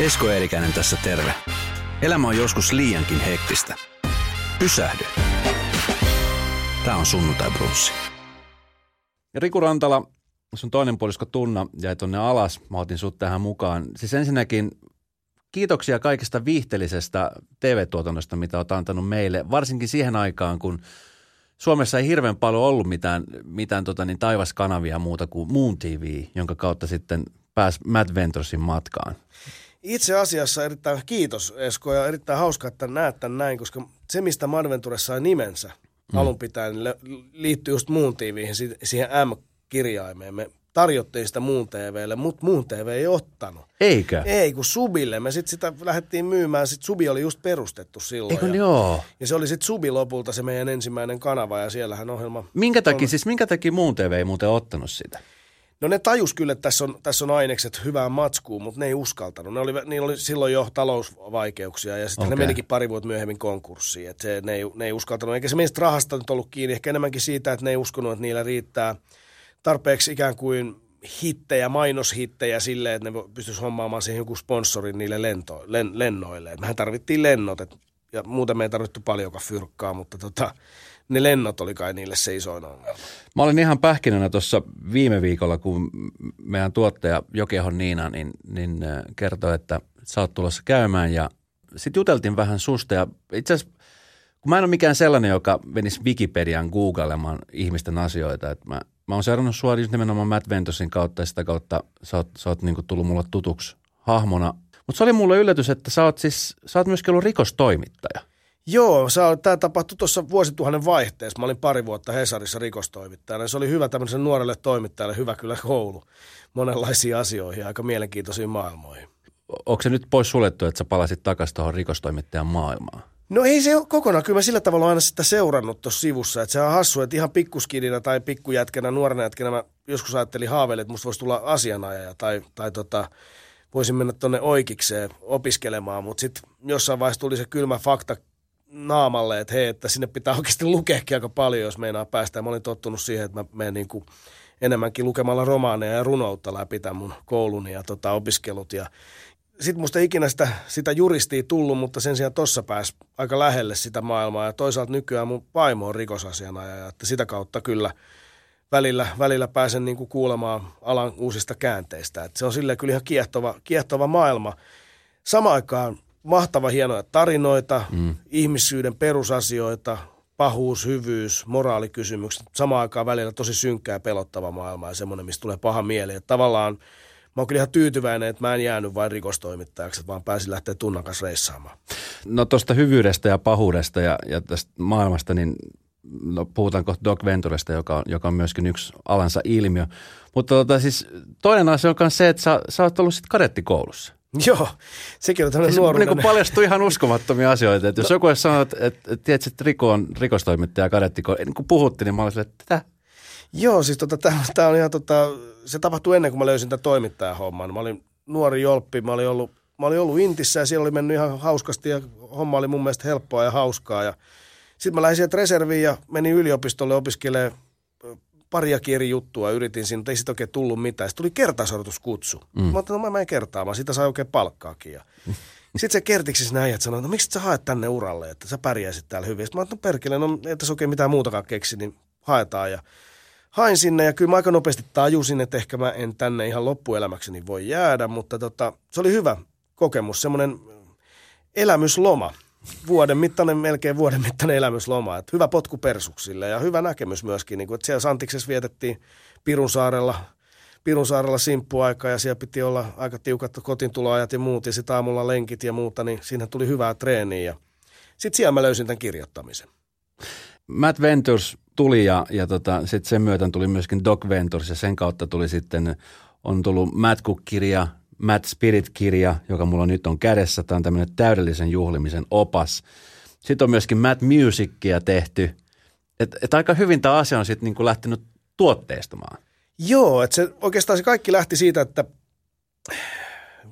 Esko Eerikäinen tässä terve. Elämä on joskus liiankin hektistä. Pysähdy. Tämä on sunnuntai brunssi. Riku Rantala, sun toinen puolisko Tunna jäi tonne alas. Mä otin sut tähän mukaan. Siis ensinnäkin kiitoksia kaikesta viihteellisestä TV-tuotannosta, mitä oot antanut meille, varsinkin siihen aikaan, kun Suomessa ei hirveän paljon ollut mitään, mitään tota niin, taivaskanavia muuta kuin Moon TV, jonka kautta sitten pääsi Matt Venturesin matkaan. Itse asiassa erittäin kiitos Esko ja erittäin hauska, että näet tämän näin, koska se mistä Madventure sai nimensä mm. alun pitäen niin liittyy just Moon TVihin, siihen M-kirjaimeen. Me tarjottiin sitä Muun TVlle, mutta Muun TV ei ottanut. Eikä? Ei, kun Subille. Me sitten sitä lähdettiin myymään. Sitten Subi oli just perustettu silloin. Eikö ja, joo? Ja se oli sitten Subi lopulta se meidän ensimmäinen kanava ja siellähän ohjelma... Minkä takia, on... siis minkä takia Muun TV ei muuten ottanut sitä? No ne tajus kyllä, että tässä on, tässä on ainekset hyvää matskuun, mutta ne ei uskaltanut. Ne oli, niillä oli silloin jo talousvaikeuksia ja sitten okay. ne menikin pari vuotta myöhemmin konkurssiin. Et se, ne, ei, ne ei uskaltanut, eikä se meistä rahasta nyt ollut kiinni, ehkä enemmänkin siitä, että ne ei uskonut, että niillä riittää tarpeeksi ikään kuin hittejä, mainoshittejä silleen, että ne pystyisi hommaamaan siihen joku sponsorin niille lento, len, lennoille. Et mehän tarvittiin lennot, et, ja muuten me ei tarvittu paljonkaan fyrkkaa, mutta tota, ne lennot oli kai niille se isoin ongelma. Mä olin ihan pähkinänä tuossa viime viikolla, kun meidän tuottaja Jokehon Niina niin, niin kertoi, että sä oot tulossa käymään ja sitten juteltiin vähän susta ja itse asiassa kun mä en ole mikään sellainen, joka menisi Wikipedian googlemaan ihmisten asioita, että mä, mä oon seurannut sua just nimenomaan Matt Ventosin kautta ja sitä kautta sä oot, sä oot niin tullut mulle tutuksi hahmona. Mutta se oli mulle yllätys, että sä oot siis, sä oot myöskin ollut rikostoimittaja. Joo, tämä tapahtui tuossa vuosituhannen vaihteessa. Mä olin pari vuotta Hesarissa rikostoimittajana. Se oli hyvä tämmöisen nuorelle toimittajalle, hyvä kyllä koulu monenlaisiin asioihin, aika mielenkiintoisiin maailmoihin. Onko se nyt pois suljettu, että sä palasit takaisin tuohon rikostoimittajan maailmaan? No ei se ole kokonaan. Kyllä mä sillä tavalla aina sitä seurannut tuossa sivussa. Että se on hassu, että ihan pikkuskidinä tai pikkujätkänä, nuorena jätkänä mä joskus ajattelin haaveille, että musta voisi tulla asianajaja tai, tai tota, voisin mennä tuonne oikeikseen opiskelemaan. Mutta sitten jossain vaiheessa tuli se kylmä fakta naamalle, että hei, että sinne pitää oikeasti lukeakin aika paljon, jos meinaa päästä. Ja mä olin tottunut siihen, että mä menen niin kuin enemmänkin lukemalla romaaneja ja runoutta läpi tämän mun kouluni ja tota, opiskelut. Ja sitten musta ikinä sitä, sitä juristia tullut, mutta sen sijaan tossa pääsi aika lähelle sitä maailmaa. Ja toisaalta nykyään mun vaimo on rikosasiana ja että sitä kautta kyllä välillä, välillä pääsen niin kuin kuulemaan alan uusista käänteistä. Et se on silleen kyllä ihan kiehtova, kiehtova maailma. Samaan aikaan mahtava hienoja tarinoita, mm. ihmisyyden perusasioita, pahuus, hyvyys, moraalikysymykset. Samaan aikaan välillä tosi synkkää ja pelottava maailma ja semmoinen, mistä tulee paha mieli. Että tavallaan mä oon kyllä ihan tyytyväinen, että mä en jäänyt vain rikostoimittajaksi, vaan pääsin lähteä tunnan kanssa reissaamaan. No tuosta hyvyydestä ja pahuudesta ja, ja tästä maailmasta, niin no, puhutaan kohta Doc Venturesta, joka on, joka on myöskin yksi alansa ilmiö. Mutta tota, siis toinen asia on se, että sä, sä oot ollut sitten kadettikoulussa. Joo, sekin on tämmöinen nuoruuden. Niin paljastui ihan uskomattomia asioita. Että jos joku olisi sanonut, että, että, että, tiedät, että Riko on rikostoimittaja kadettiko, niin kun puhuttiin, niin mä olisin, että tätä. Joo, siis tota, tämä on ihan tota, se tapahtui ennen kuin mä löysin tämän toimittajahomman. Mä olin nuori jolppi, mä olin ollut, mä olin ollut Intissä ja siellä oli mennyt ihan hauskasti ja homma oli mun mielestä helppoa ja hauskaa. Ja sitten mä lähdin sieltä reserviin ja menin yliopistolle opiskelemaan paria eri juttua yritin siinä, mutta ei sitten oikein tullut mitään. Sitten tuli kertausharjoituskutsu. Mm. Mä ajattelin, no mä menen kertaamaan, sitä sai oikein palkkaakin. Ja sitten se kertiksi näin, että sanoi, no miksi sä haet tänne uralle, että sä pärjäisit täällä hyvin. Sitten mä ajattelin, no perkele, no ei tässä oikein mitään muutakaan keksi, niin haetaan. Ja hain sinne ja kyllä mä aika nopeasti tajusin, että ehkä mä en tänne ihan loppuelämäkseni voi jäädä, mutta tota, se oli hyvä kokemus, semmoinen elämysloma vuoden mittainen, melkein vuoden mittainen elämysloma. Että hyvä potku persuksille ja hyvä näkemys myöskin. Niin kuin, että siellä Santiksessa vietettiin Pirun saarella, Pirun saarella simppuaika ja siellä piti olla aika tiukat kotintuloajat ja muut ja sitten aamulla lenkit ja muuta, niin siinä tuli hyvää treeniä ja sitten siellä mä löysin tämän kirjoittamisen. Matt Ventures tuli ja, ja tota, sitten sen myötä tuli myöskin Doc Ventures ja sen kautta tuli sitten, on tullut Matt Cook-kirja, Matt Spirit-kirja, joka mulla nyt on kädessä. Tämä on tämmöinen täydellisen juhlimisen opas. Sitten on myöskin Matt Musicia tehty. Että et aika hyvin tämä asia on sitten niinku lähtenyt tuotteistamaan. Joo, että se, oikeastaan se kaikki lähti siitä, että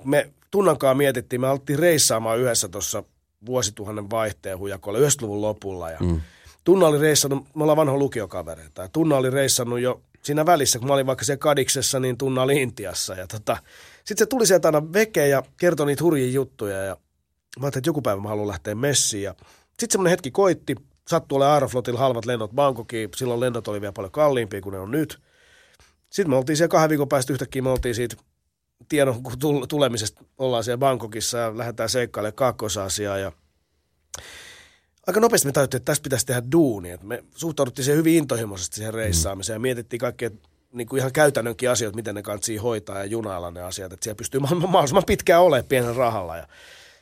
me tunnankaan mietittiin, me alettiin reissaamaan yhdessä tuossa vuosituhannen vaihteen hujakolla 90-luvun lopulla ja mm. Tunna oli reissannut, me ollaan vanho lukiokavereita, ja Tunna oli reissannut jo siinä välissä, kun mä olin vaikka siellä Kadiksessa, niin Tunna oli Intiassa. Ja tota, Sitten se tuli sieltä aina veke ja kertoi niitä hurjia juttuja ja mä ajattelin, että joku päivä mä haluan lähteä messiin. Ja sitten semmoinen hetki koitti, sattui olemaan Aeroflotilla halvat lennot Bangkokiin, silloin lennot oli vielä paljon kalliimpia kuin ne on nyt. Sitten me oltiin siellä kahden viikon päästä yhtäkkiä, me oltiin siitä tiedon tulemisesta, ollaan siellä Bangkokissa ja lähdetään seikkailemaan kaakkoisasiaa ja aika nopeasti me tajuttiin, että tässä pitäisi tehdä duuni. Me suhtauduttiin siihen hyvin intohimoisesti siihen reissaamiseen ja mietittiin kaikkea niin kuin ihan käytännönkin asioita, miten ne kantsii hoitaa ja junailla ne asiat, että siellä pystyy mahdollisimman pitkään olemaan pienen rahalla. Ja,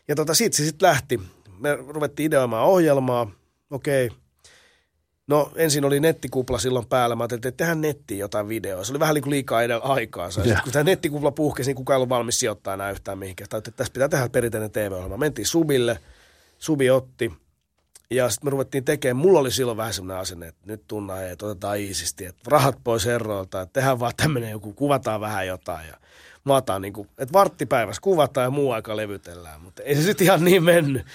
ja tota, siitä se sitten lähti. Me ruvettiin ideoimaan ohjelmaa. Okei, No ensin oli nettikupla silloin päällä. Mä ajattelin, että tehdään nettiin jotain videoa. Se oli vähän niin kuin liikaa edellä aikaa. Sitten, kun tämä nettikupla puhkesi, niin kukaan ei ollut valmis sijoittaa enää yhtään mihinkään. Tai että tässä pitää tehdä perinteinen TV-ohjelma. Mentiin Subille. Subi otti. Ja sitten me ruvettiin tekemään. Mulla oli silloin vähän semmoinen asenne, että nyt tunna että otetaan iisisti. Että rahat pois herroilta. Että tehdään vaan tämmöinen joku, kuvataan vähän jotain. Ja maataan niin kuin, että varttipäivässä kuvataan ja muu aika levytellään. Mutta ei se sitten ihan niin mennyt.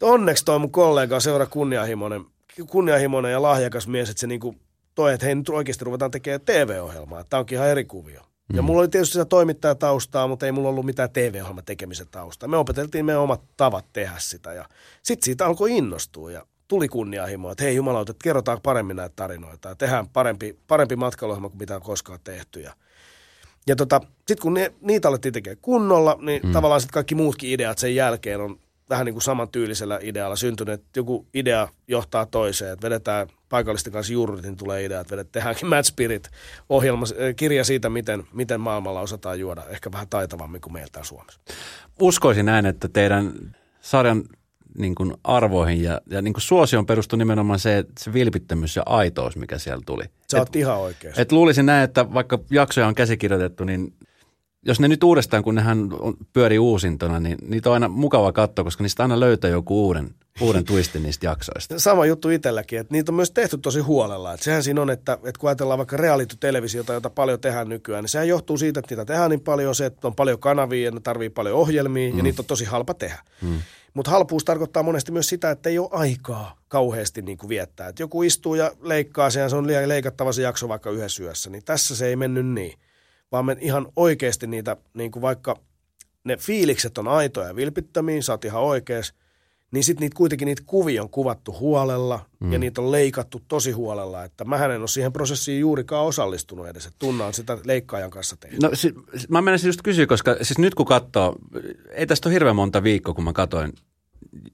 Onneksi toi mun kollega on seura kunnianhimoinen kunnianhimoinen ja lahjakas mies, että se niinku toi, että hei nyt oikeasti ruvetaan tekemään TV-ohjelmaa. Tämä onkin ihan eri kuvio. Ja mulla oli tietysti sitä toimittajataustaa, mutta ei mulla ollut mitään TV-ohjelman tekemisen taustaa. Me opeteltiin meidän omat tavat tehdä sitä ja sitten siitä alkoi innostua ja tuli kunnianhimoa, että hei jumalauta, että kerrotaan paremmin näitä tarinoita ja tehdään parempi, parempi matkailuohjelma kuin mitä on koskaan tehty. Ja, ja tota, sitten kun ne, niitä alettiin tekemään kunnolla, niin mm. tavallaan sitten kaikki muutkin ideat sen jälkeen on vähän niin kuin samantyylisellä idealla syntynyt, että joku idea johtaa toiseen, että vedetään paikallisten kanssa juurit, niin tulee idea, että vedet, tehdäänkin Mad Spirit ohjelma, eh, kirja siitä, miten, miten maailmalla osataan juoda, ehkä vähän taitavammin kuin meiltä Suomessa. Uskoisin näin, että teidän sarjan niin kuin arvoihin ja, ja niin kuin suosioon perustui nimenomaan se, se vilpittömyys ja aitous, mikä siellä tuli. Sä oot et, ihan oikeassa. Et luulisin näin, että vaikka jaksoja on käsikirjoitettu, niin jos ne nyt uudestaan, kun nehän pyörii uusintona, niin niitä on aina mukava katsoa, koska niistä aina löytää joku uuden, uuden twistin niistä jaksoista. Sama juttu itselläkin, että niitä on myös tehty tosi huolella. Että sehän siinä on, että, että kun ajatellaan vaikka reality-televisiota, jota paljon tehdään nykyään, niin sehän johtuu siitä, että niitä tehdään niin paljon, se, että on paljon kanavia ja ne tarvii paljon ohjelmia mm. ja niitä on tosi halpa tehdä. Mm. Mutta halpuus tarkoittaa monesti myös sitä, että ei ole aikaa kauheasti niin kuin viettää. Et joku istuu ja leikkaa sen ja se on liian leikattava se jakso vaikka yhdessä yössä, niin tässä se ei mennyt niin vaan me ihan oikeasti niitä, niin kuin vaikka ne fiilikset on aitoja ja vilpittömiä, sä oot ihan oikeas, niin sitten niitä kuitenkin niitä kuvia on kuvattu huolella mm. ja niitä on leikattu tosi huolella, että mä en ole siihen prosessiin juurikaan osallistunut edes, että tunnaan sitä leikkaajan kanssa tehdä. No si- mä menisin just kysyä, koska siis nyt kun katsoo, ei tästä ole hirveän monta viikkoa, kun mä katsoin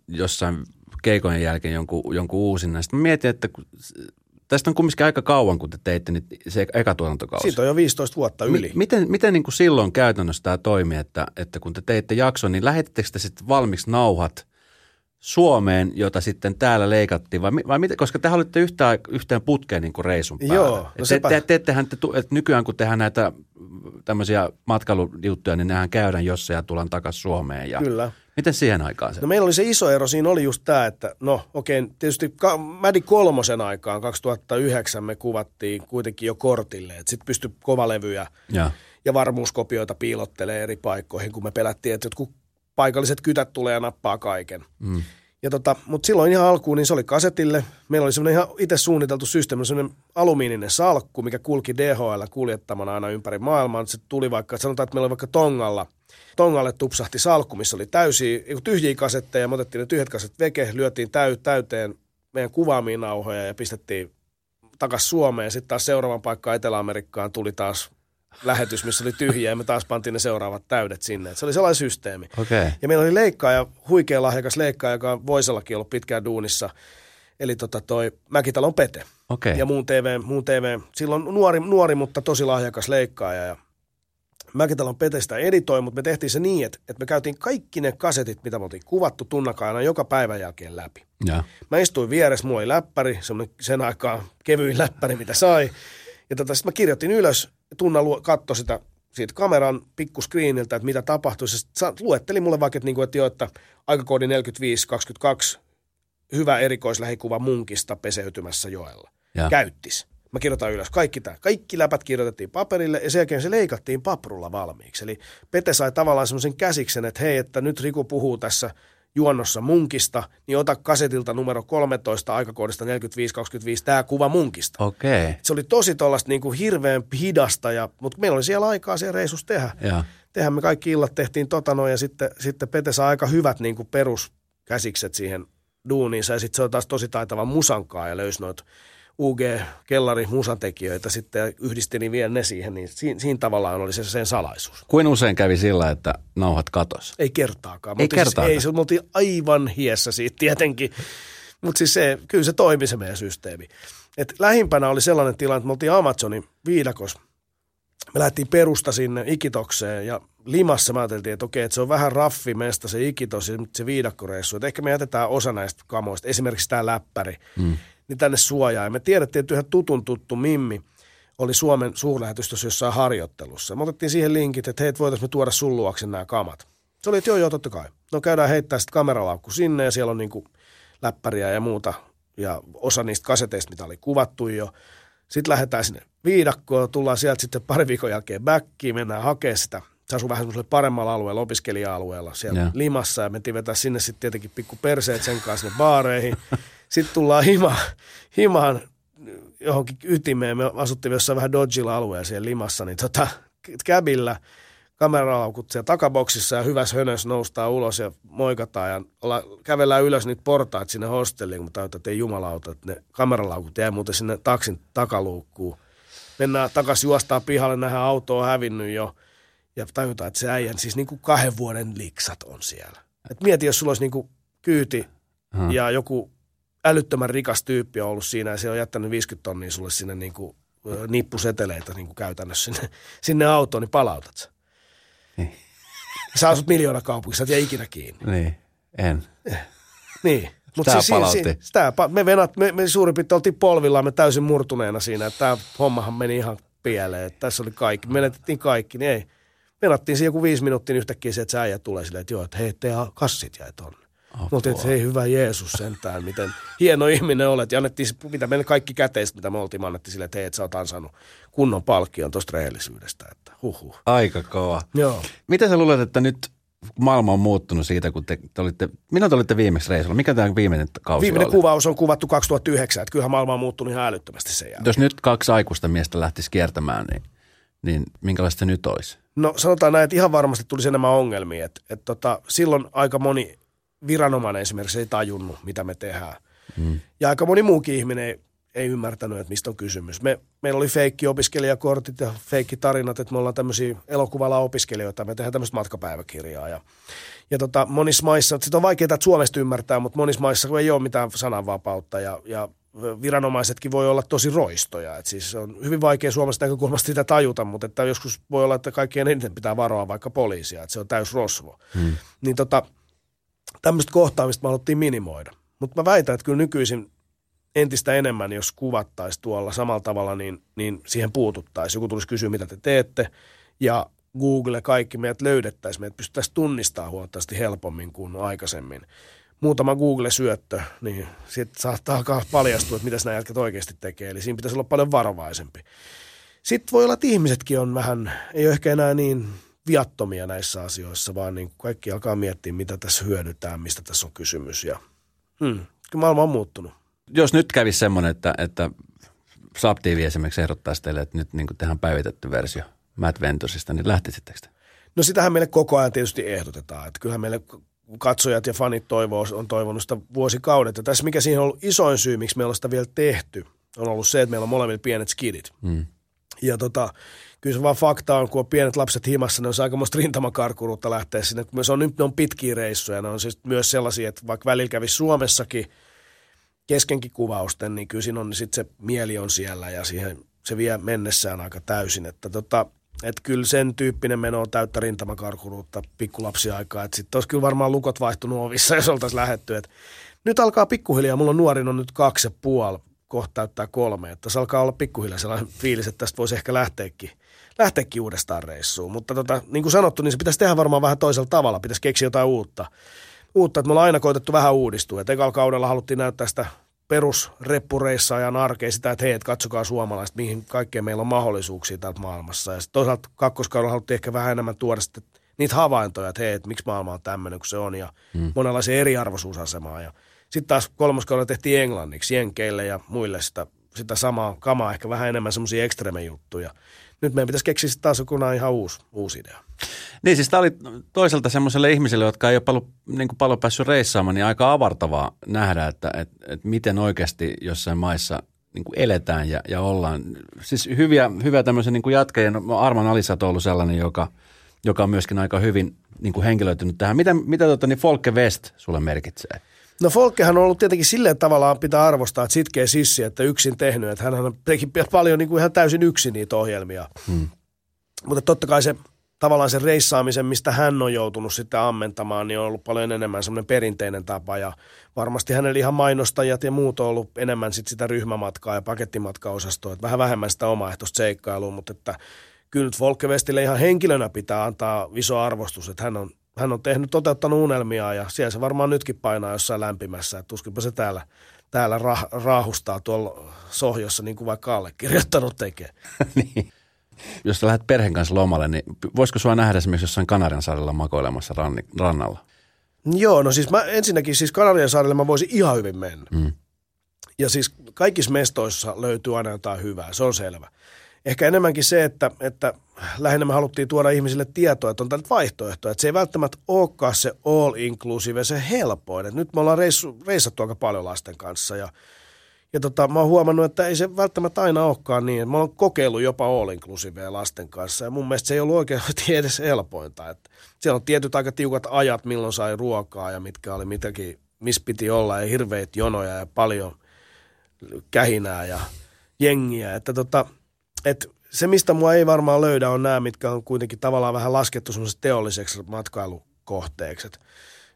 jossain keikojen jälkeen jonkun, jonkun uusin näistä. Mä mietin, että Tästä on kumminkin aika kauan, kun te teitte nyt se eka tuotantokausi. Siitä on jo 15 vuotta yli. M- miten miten niin kuin silloin käytännössä tämä toimii, että, että kun te teitte jakson, niin lähetittekö te sitten valmiiksi nauhat Suomeen, jota sitten täällä leikattiin, vai, vai miten, koska te olitte yhtään, yhteen putkeen niin kuin reisun päällä. Joo, no te, te, te, te, että nykyään kun tehdään näitä tämmöisiä matkailujuttuja, niin nehän käydään jossain ja tullaan takaisin Suomeen. Ja Kyllä. Miten siihen aikaan se? No meillä oli se iso ero, siinä oli just tämä, että no okei, okay, tietysti Mädi kolmosen aikaan 2009 me kuvattiin kuitenkin jo kortille, että sitten pystyi kovalevyjä ja. ja varmuuskopioita piilottelee eri paikkoihin, kun me pelättiin, että jotkut paikalliset kytät tulee ja nappaa kaiken. Mm. Ja tota, mutta silloin ihan alkuun niin se oli kasetille. Meillä oli semmoinen ihan itse suunniteltu systeemi, semmoinen alumiininen salkku, mikä kulki DHL kuljettamana aina ympäri maailmaa. Se tuli vaikka, sanotaan, että meillä oli vaikka Tongalla – Tongalle tupsahti salkku, missä oli täysiä, tyhjiä kasetteja. Me otettiin ne tyhjät kaset veke, lyötiin täy, täyteen meidän kuvaamiin nauhoja ja pistettiin takaisin Suomeen. Sitten taas seuraavan paikkaan Etelä-Amerikkaan tuli taas lähetys, missä oli tyhjiä ja me taas pantiin ne seuraavat täydet sinne. Et se oli sellainen systeemi. Okay. Ja meillä oli leikkaaja, huikea lahjakas leikkaaja, joka on Voisellakin ollut pitkään duunissa. Eli tota toi Mäkitalon Pete. Okay. Ja muun TV, muun TV, silloin nuori, nuori, mutta tosi lahjakas leikkaaja. Ja Mäkitalon Petestä editoi, mutta me tehtiin se niin, että, että me käytiin kaikki ne kasetit, mitä me oltiin kuvattu tunnakaana joka päivän jälkeen läpi. Ja. Mä istuin vieressä, mulla oli läppäri, semmoinen sen aikaa kevyin läppäri, mitä sai. Ja tota, sitten mä kirjoitin ylös, Tunna katsoi sitä siitä kameran pikkuskriiniltä, että mitä tapahtui. Se luetteli mulle vaikka, että, niin kuin, että, jo, että aikakoodi 4522, hyvä erikoislähikuva munkista peseytymässä joella. Ja. Käyttis. Mä kirjoitan ylös kaikki tämä. Kaikki läpät kirjoitettiin paperille ja sen jälkeen se leikattiin paprulla valmiiksi. Eli Pete sai tavallaan semmoisen käsiksen, että hei, että nyt Riku puhuu tässä juonnossa munkista, niin ota kasetilta numero 13 aikakoodista 45-25 tämä kuva munkista. Okei. Okay. Se oli tosi tuollaista niin kuin hirveän hidasta, ja, mutta meillä oli siellä aikaa siellä reissus tehdä. Ja. Tehän me kaikki illat tehtiin tota noin, ja sitten, sitten Pete saa aika hyvät niin kuin peruskäsikset siihen duuniinsa, ja sitten se on taas tosi taitava musankaa ja löysi noita UG-kellari musatekijöitä sitten ja yhdistelin vielä ne siihen, niin siinä, siinä tavallaan oli se sen salaisuus. Kuin usein kävi sillä, että nauhat katos? Ei kertaakaan. Ei siis, kertaakaan? ei, se, me oltiin aivan hiessä siitä tietenkin. Mutta siis se, kyllä se toimi se meidän systeemi. Et lähimpänä oli sellainen tilanne, että me oltiin Amazonin viidakos. Me lähdettiin perusta sinne Ikitokseen ja Limassa mä ajateltiin, että okei, että se on vähän raffi meistä se Ikitos ja se viidakkoreissu. Että ehkä me jätetään osa näistä kamoista, esimerkiksi tämä läppäri, mm. Niin tänne suojaan. Ja me tiedettiin, että yhä tutun tuttu Mimmi oli Suomen suurlähetystössä jossain harjoittelussa. Me otettiin siihen linkit, että hei, voitaisiin me tuoda sun luokse nämä kamat. Se oli, että joo, joo, totta kai. No käydään heittää sitten kameralaukku sinne ja siellä on niinku läppäriä ja muuta. Ja osa niistä kaseteista, mitä oli kuvattu jo. Sitten lähdetään sinne viidakkoon, tullaan sieltä sitten pari viikon jälkeen backiin, mennään hakemaan sitä. Se asuu vähän semmoisella paremmalla alueella, opiskelija-alueella siellä Joo. Limassa ja mentiin vetää sinne sitten tietenkin pikku perseet sen kanssa sinne baareihin. Sitten tullaan hima, himaan johonkin ytimeen. Me asuttiin jossain vähän Dodgilla alueella siellä Limassa, niin tota, käbillä kameralaukut siellä takaboksissa ja hyvässä hönössä noustaan ulos ja moikataan ja olla, kävellään ylös niitä portaat sinne hostelliin, kun mä tajutan, että ei jumalauta, että ne kameralaukut jää muuten sinne taksin takaluukkuun. Mennään takaisin juostaan pihalle, nähdään auto on hävinnyt jo ja tajutaan, että se äijän siis niin kuin kahden vuoden liksat on siellä. Et mieti, jos sulla olisi niin kuin kyyti Hmm. ja joku älyttömän rikas tyyppi on ollut siinä ja se on jättänyt 50 tonnia sulle sinne niin kuin, nippuseteleitä niin kuin käytännössä sinne, sinne autoon, niin palautat sä. Niin. Sä asut miljoona kaupungissa, et jää ikinä kiinni. Niin, en. Niin. Mut Tää siinä- palautti. siinä- sitä, me, venat, me, me suurin piirtein oltiin polvillaan, me täysin murtuneena siinä, että tämä hommahan meni ihan pieleen, että tässä oli kaikki, me menetettiin kaikki, niin ei. Venattiin siinä joku viisi minuuttia, niin yhtäkkiä se, että se äijä tulee silleen, että joo, että hei, teidän kassit jäi tonne. Apua. Oltiin, että hei hyvä Jeesus sentään, miten hieno ihminen olet. Ja annettiin, mitä meille kaikki käteistä, mitä me oltiin, me annettiin sille, että hei, että sä oot ansainnut kunnon palkkion tuosta rehellisyydestä. Että huhhuh. Aika kova. Joo. Mitä sä luulet, että nyt maailma on muuttunut siitä, kun te, te olitte, milloin te olitte viimeksi reissulla? Mikä tämä viimeinen kausi Viimeinen oli? kuvaus on kuvattu 2009, että kyllähän maailma on muuttunut ihan älyttömästi sen jälkeen. Jos nyt kaksi aikuista miestä lähtisi kiertämään, niin, niin minkälaista se nyt olisi? No sanotaan näin, että ihan varmasti tulisi enemmän ongelmia. Että, että tota, silloin aika moni viranomainen esimerkiksi ei tajunnut, mitä me tehdään. Mm. Ja aika moni muukin ihminen ei, ei ymmärtänyt, että mistä on kysymys. Me, meillä oli feikki opiskelijakortit ja feikki tarinat, että me ollaan tämmöisiä elokuvalla opiskelijoita, me tehdään tämmöistä matkapäiväkirjaa. Ja, ja tota, monissa maissa, sitä on vaikeaa että Suomesta ymmärtää, mutta monissa maissa kun ei ole mitään sananvapautta ja, ja viranomaisetkin voi olla tosi roistoja. Et siis on hyvin vaikea Suomesta näkökulmasta sitä tajuta, mutta että joskus voi olla, että kaikkien eniten pitää varoa vaikka poliisia, että se on täys rosvo. Hmm. Niin tota, tämmöistä kohtaamista me haluttiin minimoida. Mutta mä väitän, että kyllä nykyisin entistä enemmän, jos kuvattaisiin tuolla samalla tavalla, niin, niin siihen puututtaisiin. Joku tulisi kysyä, mitä te teette, ja Google kaikki meidät löydettäisiin, meidät pystyttäisiin tunnistamaan huomattavasti helpommin kuin aikaisemmin. Muutama Google-syöttö, niin sitten saattaa paljastua, että mitä nämä jätkät oikeasti tekee. Eli siinä pitäisi olla paljon varovaisempi. Sitten voi olla, että ihmisetkin on vähän, ei ole ehkä enää niin viattomia näissä asioissa, vaan niin kaikki alkaa miettiä, mitä tässä hyödytään, mistä tässä on kysymys. Ja, hmm, kyllä maailma on muuttunut. Jos nyt kävisi semmoinen, että, että Saab TV esimerkiksi ehdottaisi teille, että nyt niin tehdään päivitetty versio Matt Ventusista, niin lähtisittekö te? No sitähän meille koko ajan tietysti ehdotetaan. Että kyllähän meille katsojat ja fanit toivoo, on toivonut sitä vuosikaudet. Ja tässä mikä siihen on ollut isoin syy, miksi meillä on sitä vielä tehty, on ollut se, että meillä on molemmilla pienet skidit. Mm. Ja tota, kyllä se vaan fakta on, kun on pienet lapset himassa, ne on aikamoista rintamakarkuruutta lähteä sinne. Se on, ne on pitkiä reissuja, ne on siis myös sellaisia, että vaikka välillä kävisi Suomessakin keskenkin kuvausten, niin kyllä siinä on, niin sit se mieli on siellä ja siihen se vie mennessään aika täysin. Että tota, et kyllä sen tyyppinen meno on täyttä rintamakarkuruutta pikkulapsiaikaa. Että sitten olisi kyllä varmaan lukot vaihtunut ovissa, jos oltaisiin lähetty. Et nyt alkaa pikkuhiljaa, mulla on nuorin on nyt kaksi ja puoli, kohta täyttää kolme. Että se alkaa olla pikkuhiljaa sellainen fiilis, että tästä voisi ehkä lähteäkin, lähteäkin uudestaan reissuun. Mutta tota, niin kuin sanottu, niin se pitäisi tehdä varmaan vähän toisella tavalla. Pitäisi keksiä jotain uutta. Uutta, että me ollaan aina koitettu vähän uudistua. Et ekalla kaudella haluttiin näyttää sitä perusreppureissaajan arkea sitä, että hei, et katsokaa suomalaiset, mihin kaikkeen meillä on mahdollisuuksia täältä maailmassa. Ja sitten toisaalta kakkoskaudella haluttiin ehkä vähän enemmän tuoda sitten niitä havaintoja, että hei, että miksi maailma on tämmöinen kuin se on ja hmm. monenlaisia eriarvoisuusasemaa. Ja sitten taas kolmoskaudella tehtiin englanniksi, jenkeille ja muille sitä, sitä samaa kamaa, ehkä vähän enemmän semmoisia ekstreme juttuja. Nyt meidän pitäisi keksiä taas joku ihan uusi, uusi idea. Niin siis tämä oli toiselta semmoiselle ihmiselle, jotka ei ole paljon, niin kuin paljon päässyt reissaamaan, niin aika avartavaa nähdä, että, että, että miten oikeasti jossain maissa niin kuin eletään ja, ja ollaan. Siis hyviä, hyviä tämmöisen niin kuin jatkajien, Arman Alisat on ollut sellainen, joka, joka on myöskin aika hyvin niin kuin henkilöitynyt tähän. Mitä, mitä tota, niin Folke West sulle merkitsee? No Folkehan on ollut tietenkin silleen tavallaan pitää arvostaa, että sitkeä sissi, että yksin tehnyt. Että hän teki paljon niin kuin ihan täysin yksin niitä ohjelmia. Hmm. Mutta totta kai se tavallaan se reissaamisen, mistä hän on joutunut sitten ammentamaan, niin on ollut paljon enemmän semmoinen perinteinen tapa ja varmasti hänellä ihan mainostajat ja muut on ollut enemmän sit sitä ryhmämatkaa ja pakettimatkaosastoa, että vähän vähemmän sitä omaehtoista seikkailua, mutta että kyllä nyt Westille ihan henkilönä pitää antaa iso arvostus, että hän on, hän on tehnyt, toteuttanut unelmia ja siellä se varmaan nytkin painaa jossain lämpimässä, että tuskinpa se täällä, täällä rah, raahustaa tuolla sohjossa niin kuin vaikka allekirjoittanut tekee. niin jos sä lähdet perheen kanssa lomalle, niin voisiko sua nähdä esimerkiksi jossain Kanarian saarella makoilemassa ranni, rannalla? Joo, no siis mä ensinnäkin siis Kanarian saarelle mä voisin ihan hyvin mennä. Mm. Ja siis kaikissa mestoissa löytyy aina jotain hyvää, se on selvä. Ehkä enemmänkin se, että, että lähinnä me haluttiin tuoda ihmisille tietoa, että on tällä vaihtoehtoja. Että se ei välttämättä olekaan se all inclusive, se helpoin. Et nyt me ollaan reissu, reissattu aika paljon lasten kanssa ja – ja tota, mä oon huomannut, että ei se välttämättä aina olekaan niin. Mä oon kokeillut jopa all inclusive lasten kanssa ja mun mielestä se ei ollut oikein edes helpointa. Että siellä on tietyt aika tiukat ajat, milloin sai ruokaa ja mitkä oli mitäkin, missä piti olla ja hirveät jonoja ja paljon kähinää ja jengiä. Että tota, et se, mistä mua ei varmaan löydä, on nämä, mitkä on kuitenkin tavallaan vähän laskettu teolliseksi matkailukohteeksi. Että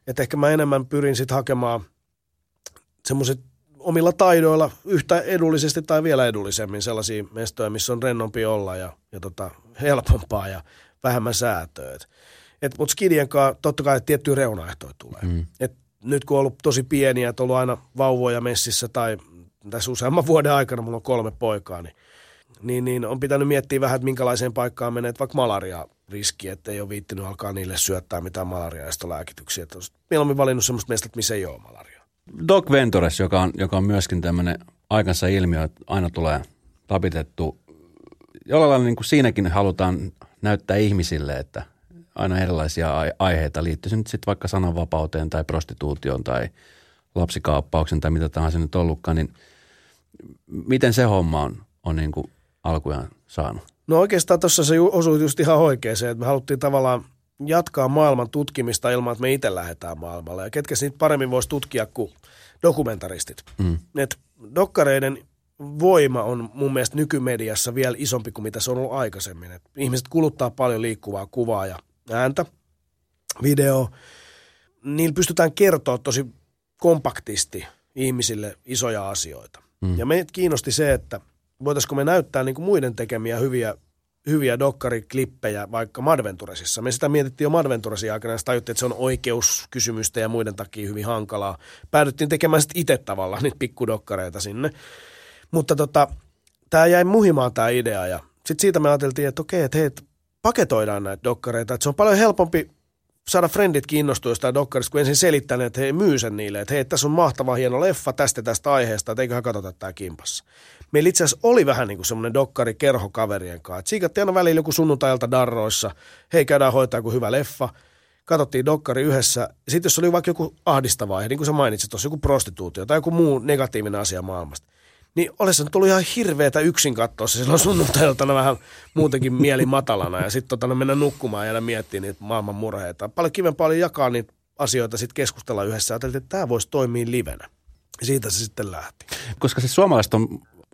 et ehkä mä enemmän pyrin sitten hakemaan semmoiset omilla taidoilla yhtä edullisesti tai vielä edullisemmin sellaisia mestoja, missä on rennompi olla ja, ja tota, helpompaa ja vähemmän säätöä. Et, mutta skidien kanssa totta kai tiettyjä reunaehtoja tulee. Mm. Et nyt kun on ollut tosi pieniä, että on ollut aina vauvoja messissä tai tässä useamman vuoden aikana, mulla on kolme poikaa, niin, niin, niin on pitänyt miettiä vähän, että minkälaiseen paikkaan menee, että vaikka malaria riski, että ei ole viittinyt alkaa niille syöttää mitään malaria-estolääkityksiä. Että mieluummin valinnut semmoista mestat, missä ei ole malaria. Doc Ventures, joka on, joka on myöskin tämmöinen aikansa ilmiö, että aina tulee tapitettu. Jollain lailla niin kuin siinäkin halutaan näyttää ihmisille, että aina erilaisia aiheita liittyy se nyt sitten vaikka sananvapauteen tai prostituutioon tai lapsikaappauksen tai mitä tahansa nyt ollutkaan, niin miten se homma on, on niin kuin alkujaan saanut? No oikeastaan tuossa se osui just ihan oikein se, että me haluttiin tavallaan – jatkaa maailman tutkimista ilman, että me itse lähdetään maailmalle. Ja ketkä niitä paremmin voisi tutkia kuin dokumentaristit. Mm. Et dokkareiden voima on mun mielestä nykymediassa vielä isompi kuin mitä se on ollut aikaisemmin. Et ihmiset kuluttaa paljon liikkuvaa kuvaa ja ääntä, video. Niillä pystytään kertoa tosi kompaktisti ihmisille isoja asioita. Mm. Ja meitä kiinnosti se, että voitaisiko me näyttää niin kuin muiden tekemiä hyviä hyviä dokkariklippejä vaikka Madventuresissa. Me sitä mietittiin jo Madventuresin aikana ja tajuttiin, että se on oikeuskysymystä ja muiden takia hyvin hankalaa. Päädyttiin tekemään sitten itse tavallaan niitä pikkudokkareita sinne. Mutta tota, tämä jäi muhimaan tämä idea ja sitten siitä me ajateltiin, että okei, että hei, paketoidaan näitä dokkareita. Että se on paljon helpompi saada frendit kiinnostua jostain dokkarista, kun ensin selittää, että he myy sen niille, että hei, tässä on mahtava hieno leffa tästä tästä aiheesta, että eiköhän katsota tämä kimpassa meillä itse asiassa oli vähän niin kuin semmoinen dokkari kerho kaverien kanssa. Et siikattiin aina välillä joku sunnuntailta darroissa, hei käydään hoitaa joku hyvä leffa. Katsottiin dokkari yhdessä. Sitten jos oli vaikka joku ahdistava aihe, niin kuin sä mainitsit tuossa, joku prostituutio tai joku muu negatiivinen asia maailmasta, niin olisi se tullut ihan hirveetä yksin katsoa se silloin sunnuntailtana vähän muutenkin mieli matalana ja sitten tota, mennä nukkumaan ja miettiä niitä maailman murheita. Paljon kivempaa oli jakaa niitä asioita sitten keskustella yhdessä. Ajattelin, että tämä voisi toimia livenä. Siitä se sitten lähti. Koska se suomalaiset on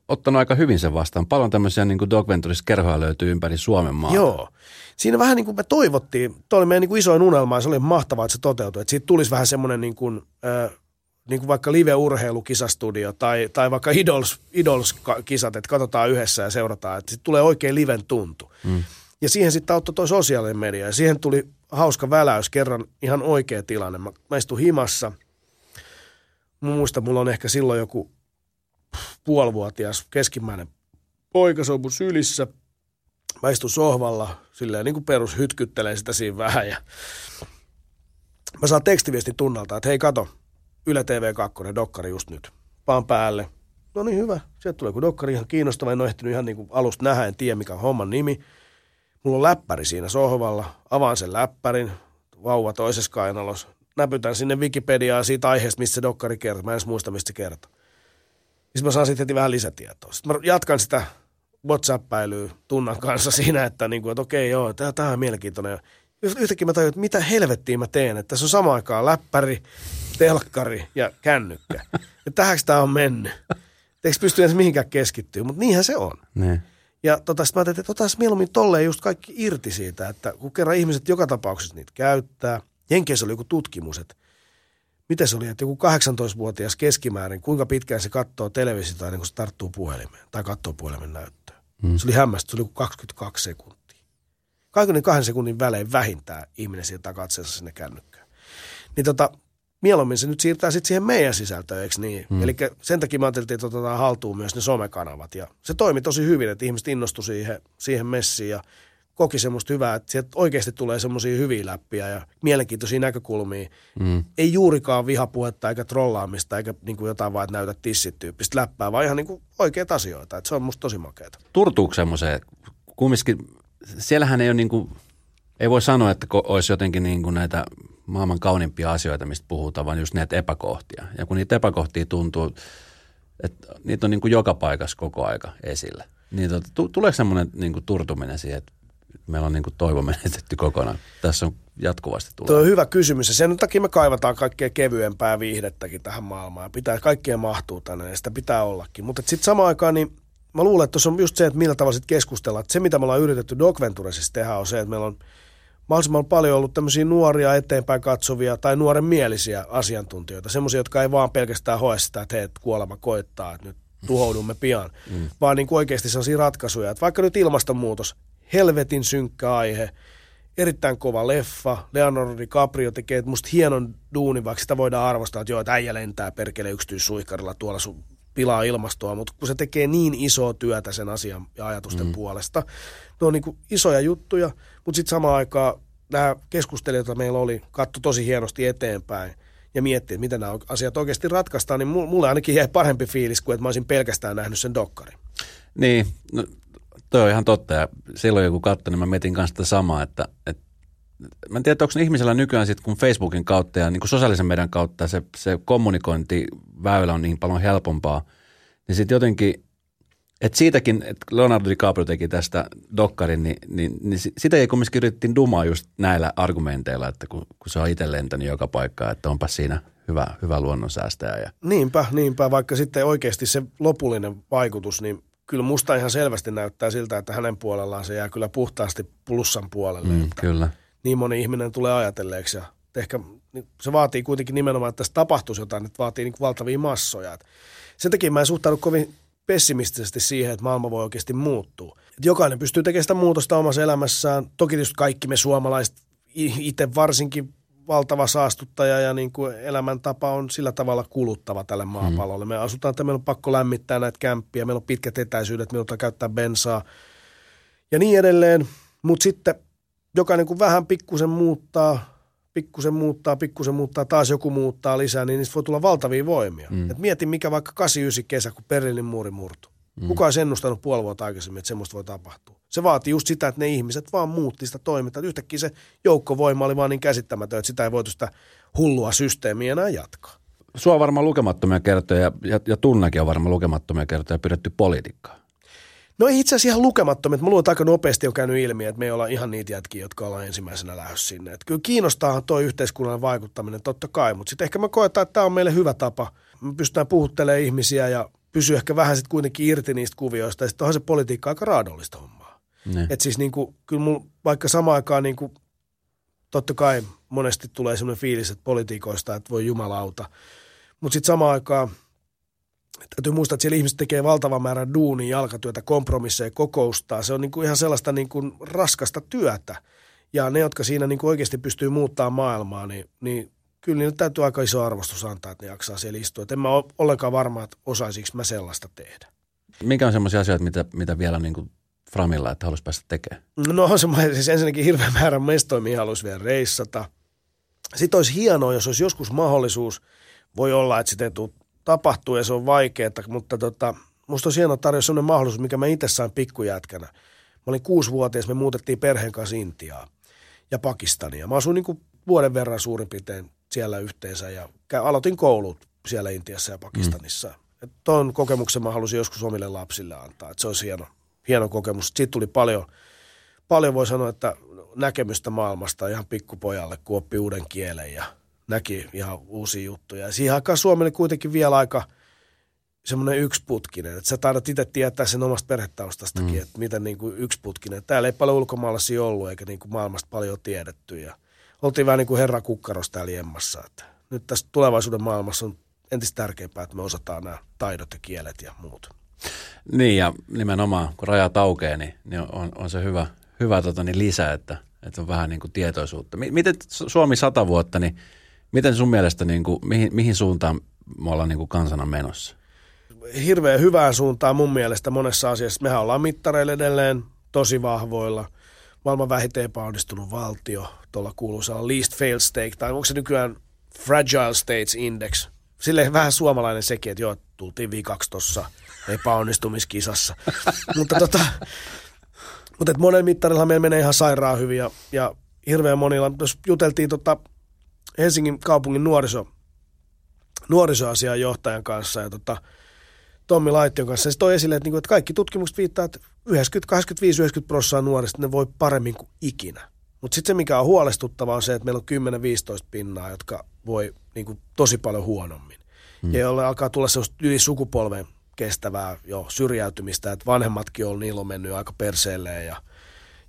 ottanut aika hyvin sen vastaan. Paljon tämmöisiä niin Dog Ventures-kerhoja löytyy ympäri Suomen maa. Joo. Siinä vähän niin kuin me toivottiin, tuo oli meidän niin kuin isoin unelma ja se oli mahtavaa, että se toteutui. Että siitä tulisi vähän semmoinen niin kuin, äh, niin kuin vaikka live-urheilukisastudio tai, tai vaikka Idols, Idols-kisat, että katsotaan yhdessä ja seurataan. Että sitten tulee oikein liven tuntu. Mm. Ja siihen sitten auttoi tuo sosiaalinen media ja siihen tuli hauska väläys kerran ihan oikea tilanne. Mä, mä istun himassa. Mä muistan, mulla on ehkä silloin joku puolivuotias keskimmäinen poika, se on mun sylissä. Mä istun sohvalla, silleen niin kuin perus hytkyttelen sitä siinä vähän ja mä saan tekstiviesti tunnalta, että hei kato, Yle TV 2, dokkari just nyt. Paan päälle. No niin hyvä. Sieltä tulee kun dokkari ihan kiinnostava. En ole ehtinyt ihan niin kuin alusta nähdä, en tiedä mikä on homman nimi. Mulla on läppäri siinä sohvalla. Avaan sen läppärin. Vauva toisessa kainalossa. Näpytän sinne Wikipediaan siitä aiheesta, mistä se dokkari kertoo. Mä en edes muista, mistä se kertoo. Sitten mä saan sitten heti vähän lisätietoa. Sitten mä jatkan sitä WhatsApp-päilyä tunnan kanssa siinä, että, niin kuin, että okei joo, tämä on mielenkiintoinen. Yhtäkkiä mä tajun, että mitä helvettiä mä teen. Että tässä on samaan aikaan läppäri, telkkari ja kännykkä. Ja tähänkö tämä on mennyt? Eikö pysty edes mihinkään keskittyä, mutta niinhän se on. Ne. Ja tota, mä ajattelin, että otas mieluummin tolleen just kaikki irti siitä, että kun kerran ihmiset joka tapauksessa niitä käyttää. Jenkeissä oli joku tutkimus, että miten se oli, että joku 18-vuotias keskimäärin, kuinka pitkään se katsoo televisiota ennen kuin se tarttuu puhelimeen tai katsoo puhelimen näyttöä. Mm. Se oli hämmästä, se oli 22 sekuntia. Kaiken kahden sekunnin välein vähintään ihminen siirtää katseensa sinne kännykkään. Niin tota, mieluummin se nyt siirtää sitten siihen meidän sisältöön, eikö niin? Mm. Eli sen takia mä ajattelin, että otetaan haltuun myös ne somekanavat. Ja se toimi tosi hyvin, että ihmiset innostui siihen, siihen messiin ja koki semmoista hyvää, että sieltä oikeasti tulee semmoisia hyviä läppiä ja mielenkiintoisia näkökulmia. Mm. Ei juurikaan vihapuhetta eikä trollaamista eikä niin kuin jotain vaan, että näytä tissit tyyppistä läppää, vaan ihan niin kuin oikeita asioita. Että se on musta tosi makeata. Turtuuko semmoiseen, kumminkin, siellähän ei ole niin kuin, ei voi sanoa, että olisi jotenkin niin kuin näitä maailman kauniimpia asioita, mistä puhutaan, vaan just näitä epäkohtia. Ja kun niitä epäkohtia tuntuu, että niitä on niin kuin joka paikassa koko aika esillä, niin tuota, tuleeko semmoinen niin turtuminen siihen, että meillä on niin kuin toivo menetetty kokonaan? Tässä on jatkuvasti tulee. Tuo on hyvä kysymys ja sen takia me kaivataan kaikkea kevyempää viihdettäkin tähän maailmaan. Pitää, kaikkea mahtuu tänne ja sitä pitää ollakin. Mutta sitten samaan aikaan niin mä luulen, että tuossa on just se, että millä tavalla sitten keskustellaan. se, mitä me ollaan yritetty Doc tehdä, on se, että meillä on – mahdollisimman paljon ollut tämmöisiä nuoria eteenpäin katsovia tai nuoren mielisiä asiantuntijoita. Semmoisia, jotka ei vaan pelkästään hoe sitä, että hei, kuolema koittaa, että nyt tuhoudumme pian, mm. vaan niin kuin oikeasti sellaisia ratkaisuja. Että vaikka nyt ilmastonmuutos, helvetin synkkä aihe, erittäin kova leffa, Leonardo DiCaprio tekee musta hienon duunin, vaikka sitä voidaan arvostaa, että joo, että äijä lentää perkele yksityissuihkarilla tuolla sun pilaa ilmastoa, mutta kun se tekee niin isoa työtä sen asian ja ajatusten mm. puolesta, ne on niin kuin isoja juttuja, mutta sitten samaan aikaan nämä keskustelijat, joita meillä oli, katto tosi hienosti eteenpäin ja mietti, että miten nämä asiat oikeasti ratkaistaan, niin mulle ainakin jäi parempi fiilis kuin, että mä olisin pelkästään nähnyt sen dokkarin. Niin, no, toi on ihan totta ja silloin joku katsoi, niin mä mietin kanssa sitä samaa, että, että mä en tiedä, onko ihmisellä nykyään sitten, kun Facebookin kautta ja niin kuin sosiaalisen median kautta se, se kommunikointiväylä on niin paljon helpompaa, niin sitten jotenkin, että siitäkin, että Leonardo DiCaprio teki tästä dokkarin, niin, niin, niin sitä ei kumminkin yritettiin dumaa just näillä argumenteilla, että kun, kun se on itse lentänyt joka paikkaan, että onpa siinä hyvä, hyvä luonnonsäästäjä. Ja... Niinpä, niinpä, vaikka sitten oikeasti se lopullinen vaikutus, niin kyllä musta ihan selvästi näyttää siltä, että hänen puolellaan se jää kyllä puhtaasti plussan puolelle. Mm, kyllä niin moni ihminen tulee ajatelleeksi. Ja ehkä niin se vaatii kuitenkin nimenomaan, että tässä tapahtuisi jotain, että vaatii niin valtavia massoja. Et sen takia mä en suhtaudu kovin pessimistisesti siihen, että maailma voi oikeasti muuttua. Et jokainen pystyy tekemään sitä muutosta omassa elämässään. Toki tietysti kaikki me suomalaiset, itse varsinkin valtava saastuttaja ja niin kuin elämäntapa on sillä tavalla kuluttava tälle maapallolle. Mm. Me asutaan, että meillä on pakko lämmittää näitä kämppiä, meillä on pitkät etäisyydet, meillä on käyttää bensaa ja niin edelleen. Mutta sitten jokainen kun vähän pikkusen muuttaa, pikkusen muuttaa, pikkusen muuttaa, taas joku muuttaa lisää, niin niistä voi tulla valtavia voimia. Mm. Et mieti, mikä vaikka 89 kesä, kun Berliinin muuri murtu. Mm. Kuka olisi ennustanut puoli vuotta aikaisemmin, että semmoista voi tapahtua. Se vaatii just sitä, että ne ihmiset vaan muutti sitä toimintaa. Yhtäkkiä se joukkovoima oli vaan niin käsittämätön, että sitä ei voitu sitä hullua systeemiä enää jatkaa. Sua on varmaan lukemattomia kertoja ja, ja, ja tunnakin on varmaan lukemattomia kertoja pidetty politiikkaa. No itse asiassa ihan lukemattomia. Mä luulen, että aika nopeasti on käynyt ilmi, että me ei olla ihan niitä jätkiä, jotka ollaan ensimmäisenä lähdössä sinne. Että kyllä kiinnostaa tuo yhteiskunnan vaikuttaminen totta kai, mutta sitten ehkä mä koetaan, että tämä on meille hyvä tapa. Me pystytään puhuttelemaan ihmisiä ja pysyä ehkä vähän sitten kuitenkin irti niistä kuvioista. Ja sitten onhan se politiikka aika raadollista hommaa. Että siis niin kuin, kyllä mulla vaikka samaan aikaan niin kuin, totta kai monesti tulee sellainen fiilis, että politiikoista, että voi jumalauta. Mutta sitten samaan aikaan – täytyy muistaa, että siellä ihmiset tekee valtavan määrän duunia, jalkatyötä, kompromisseja, kokoustaa. Se on niin kuin ihan sellaista niin kuin raskasta työtä. Ja ne, jotka siinä niin kuin oikeasti pystyy muuttaa maailmaa, niin, niin kyllä niille täytyy aika iso arvostus antaa, että ne jaksaa siellä istua. Et en mä ole ollenkaan varma, että osaisinko mä sellaista tehdä. Mikä on sellaisia asioita, mitä, mitä vielä niin kuin Framilla, että haluaisi päästä tekemään? No on se siis ensinnäkin hirveän määrän mestoja, mihin haluaisi vielä reissata. Sitten olisi hienoa, jos olisi joskus mahdollisuus, voi olla, että sitä ei tule tapahtuu ja se on vaikeaa, mutta tota, musta olisi hienoa tarjota sellainen mahdollisuus, mikä mä itse sain pikkujätkänä. Mä olin kuusivuotias, me muutettiin perheen kanssa Intiaa ja Pakistania. Mä asuin niin kuin vuoden verran suurin piirtein siellä yhteensä ja aloitin koulut siellä Intiassa ja Pakistanissa. Mm. tuon kokemuksen mä halusin joskus omille lapsille antaa, että se olisi hieno, hieno kokemus. Siitä tuli paljon, paljon voi sanoa, että näkemystä maailmasta ihan pikkupojalle, kun oppi uuden kielen ja näki ihan uusia juttuja. Ja siihen aikaan Suomi oli kuitenkin vielä aika semmoinen yksiputkinen, että sä taidat itse tietää sen omasta perhetaustastakin, mm. että miten niin kuin yksiputkinen. Täällä ei paljon ulkomaalaisia ollut eikä niin kuin maailmasta paljon tiedetty ja oltiin vähän niin kuin herra kukkarosta täällä jemmassa. Että nyt tässä tulevaisuuden maailmassa on entistä tärkeämpää, että me osataan nämä taidot ja kielet ja muut. Niin ja nimenomaan kun rajat aukeaa, niin, niin on, on se hyvä, hyvä tota, niin lisä, että, että on vähän niin kuin tietoisuutta. Miten Suomi sata vuotta, niin miten sun mielestä, niin kuin, mihin, mihin suuntaan me ollaan niin kuin kansana menossa? Hirveän hyvään suuntaan mun mielestä monessa asiassa. Mehän ollaan mittareilla edelleen tosi vahvoilla. Maailman vähiten epäonnistunut valtio, tuolla kuuluisalla least fail state, tai onko se nykyään fragile states index. Silleen vähän suomalainen sekin, että joo, tultiin viikaksi tuossa epäonnistumiskisassa. mutta tota, mutta monella mittarilla meillä menee ihan sairaan hyvin ja, ja hirveän monilla, jos juteltiin tota Helsingin kaupungin nuoriso, nuorisoasian johtajan kanssa ja tota, Tommi Laittion kanssa. Se toi esille, että, niinku, että kaikki tutkimukset viittaa, että 90-85-90 prosenttia nuorista ne voi paremmin kuin ikinä. Mutta sitten se, mikä on huolestuttavaa, on se, että meillä on 10-15 pinnaa, jotka voi niinku, tosi paljon huonommin. Hmm. Ja jolle alkaa tulla sellaista yli sukupolven kestävää jo syrjäytymistä, että vanhemmatkin on, niillä on mennyt aika perseelleen ja,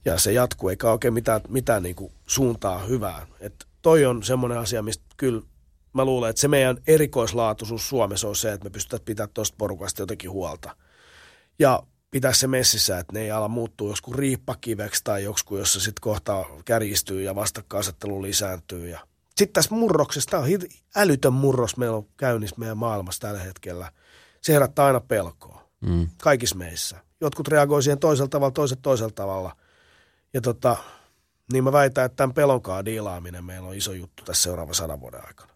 ja se jatkuu, eikä oikein mitään, mitään niinku suuntaa hyvää. Et toi on semmoinen asia, mistä kyllä mä luulen, että se meidän erikoislaatuisuus Suomessa on se, että me pystytään pitämään tuosta porukasta jotenkin huolta. Ja pitää se messissä, että ne ei ala muuttua joskus riippakiveksi tai joskus, jossa sitten kohta kärjistyy ja vastakkainasettelu lisääntyy. Ja sitten tässä murroksessa, tämä on älytön murros meillä on käynnissä meidän maailmassa tällä hetkellä. Se herättää aina pelkoa. Mm. Kaikissa meissä. Jotkut reagoi siihen toisella tavalla, toiset toisella tavalla. Ja tota, niin mä väitän, että tämän pelonkaan diilaaminen meillä on iso juttu tässä seuraavan sadan vuoden aikana.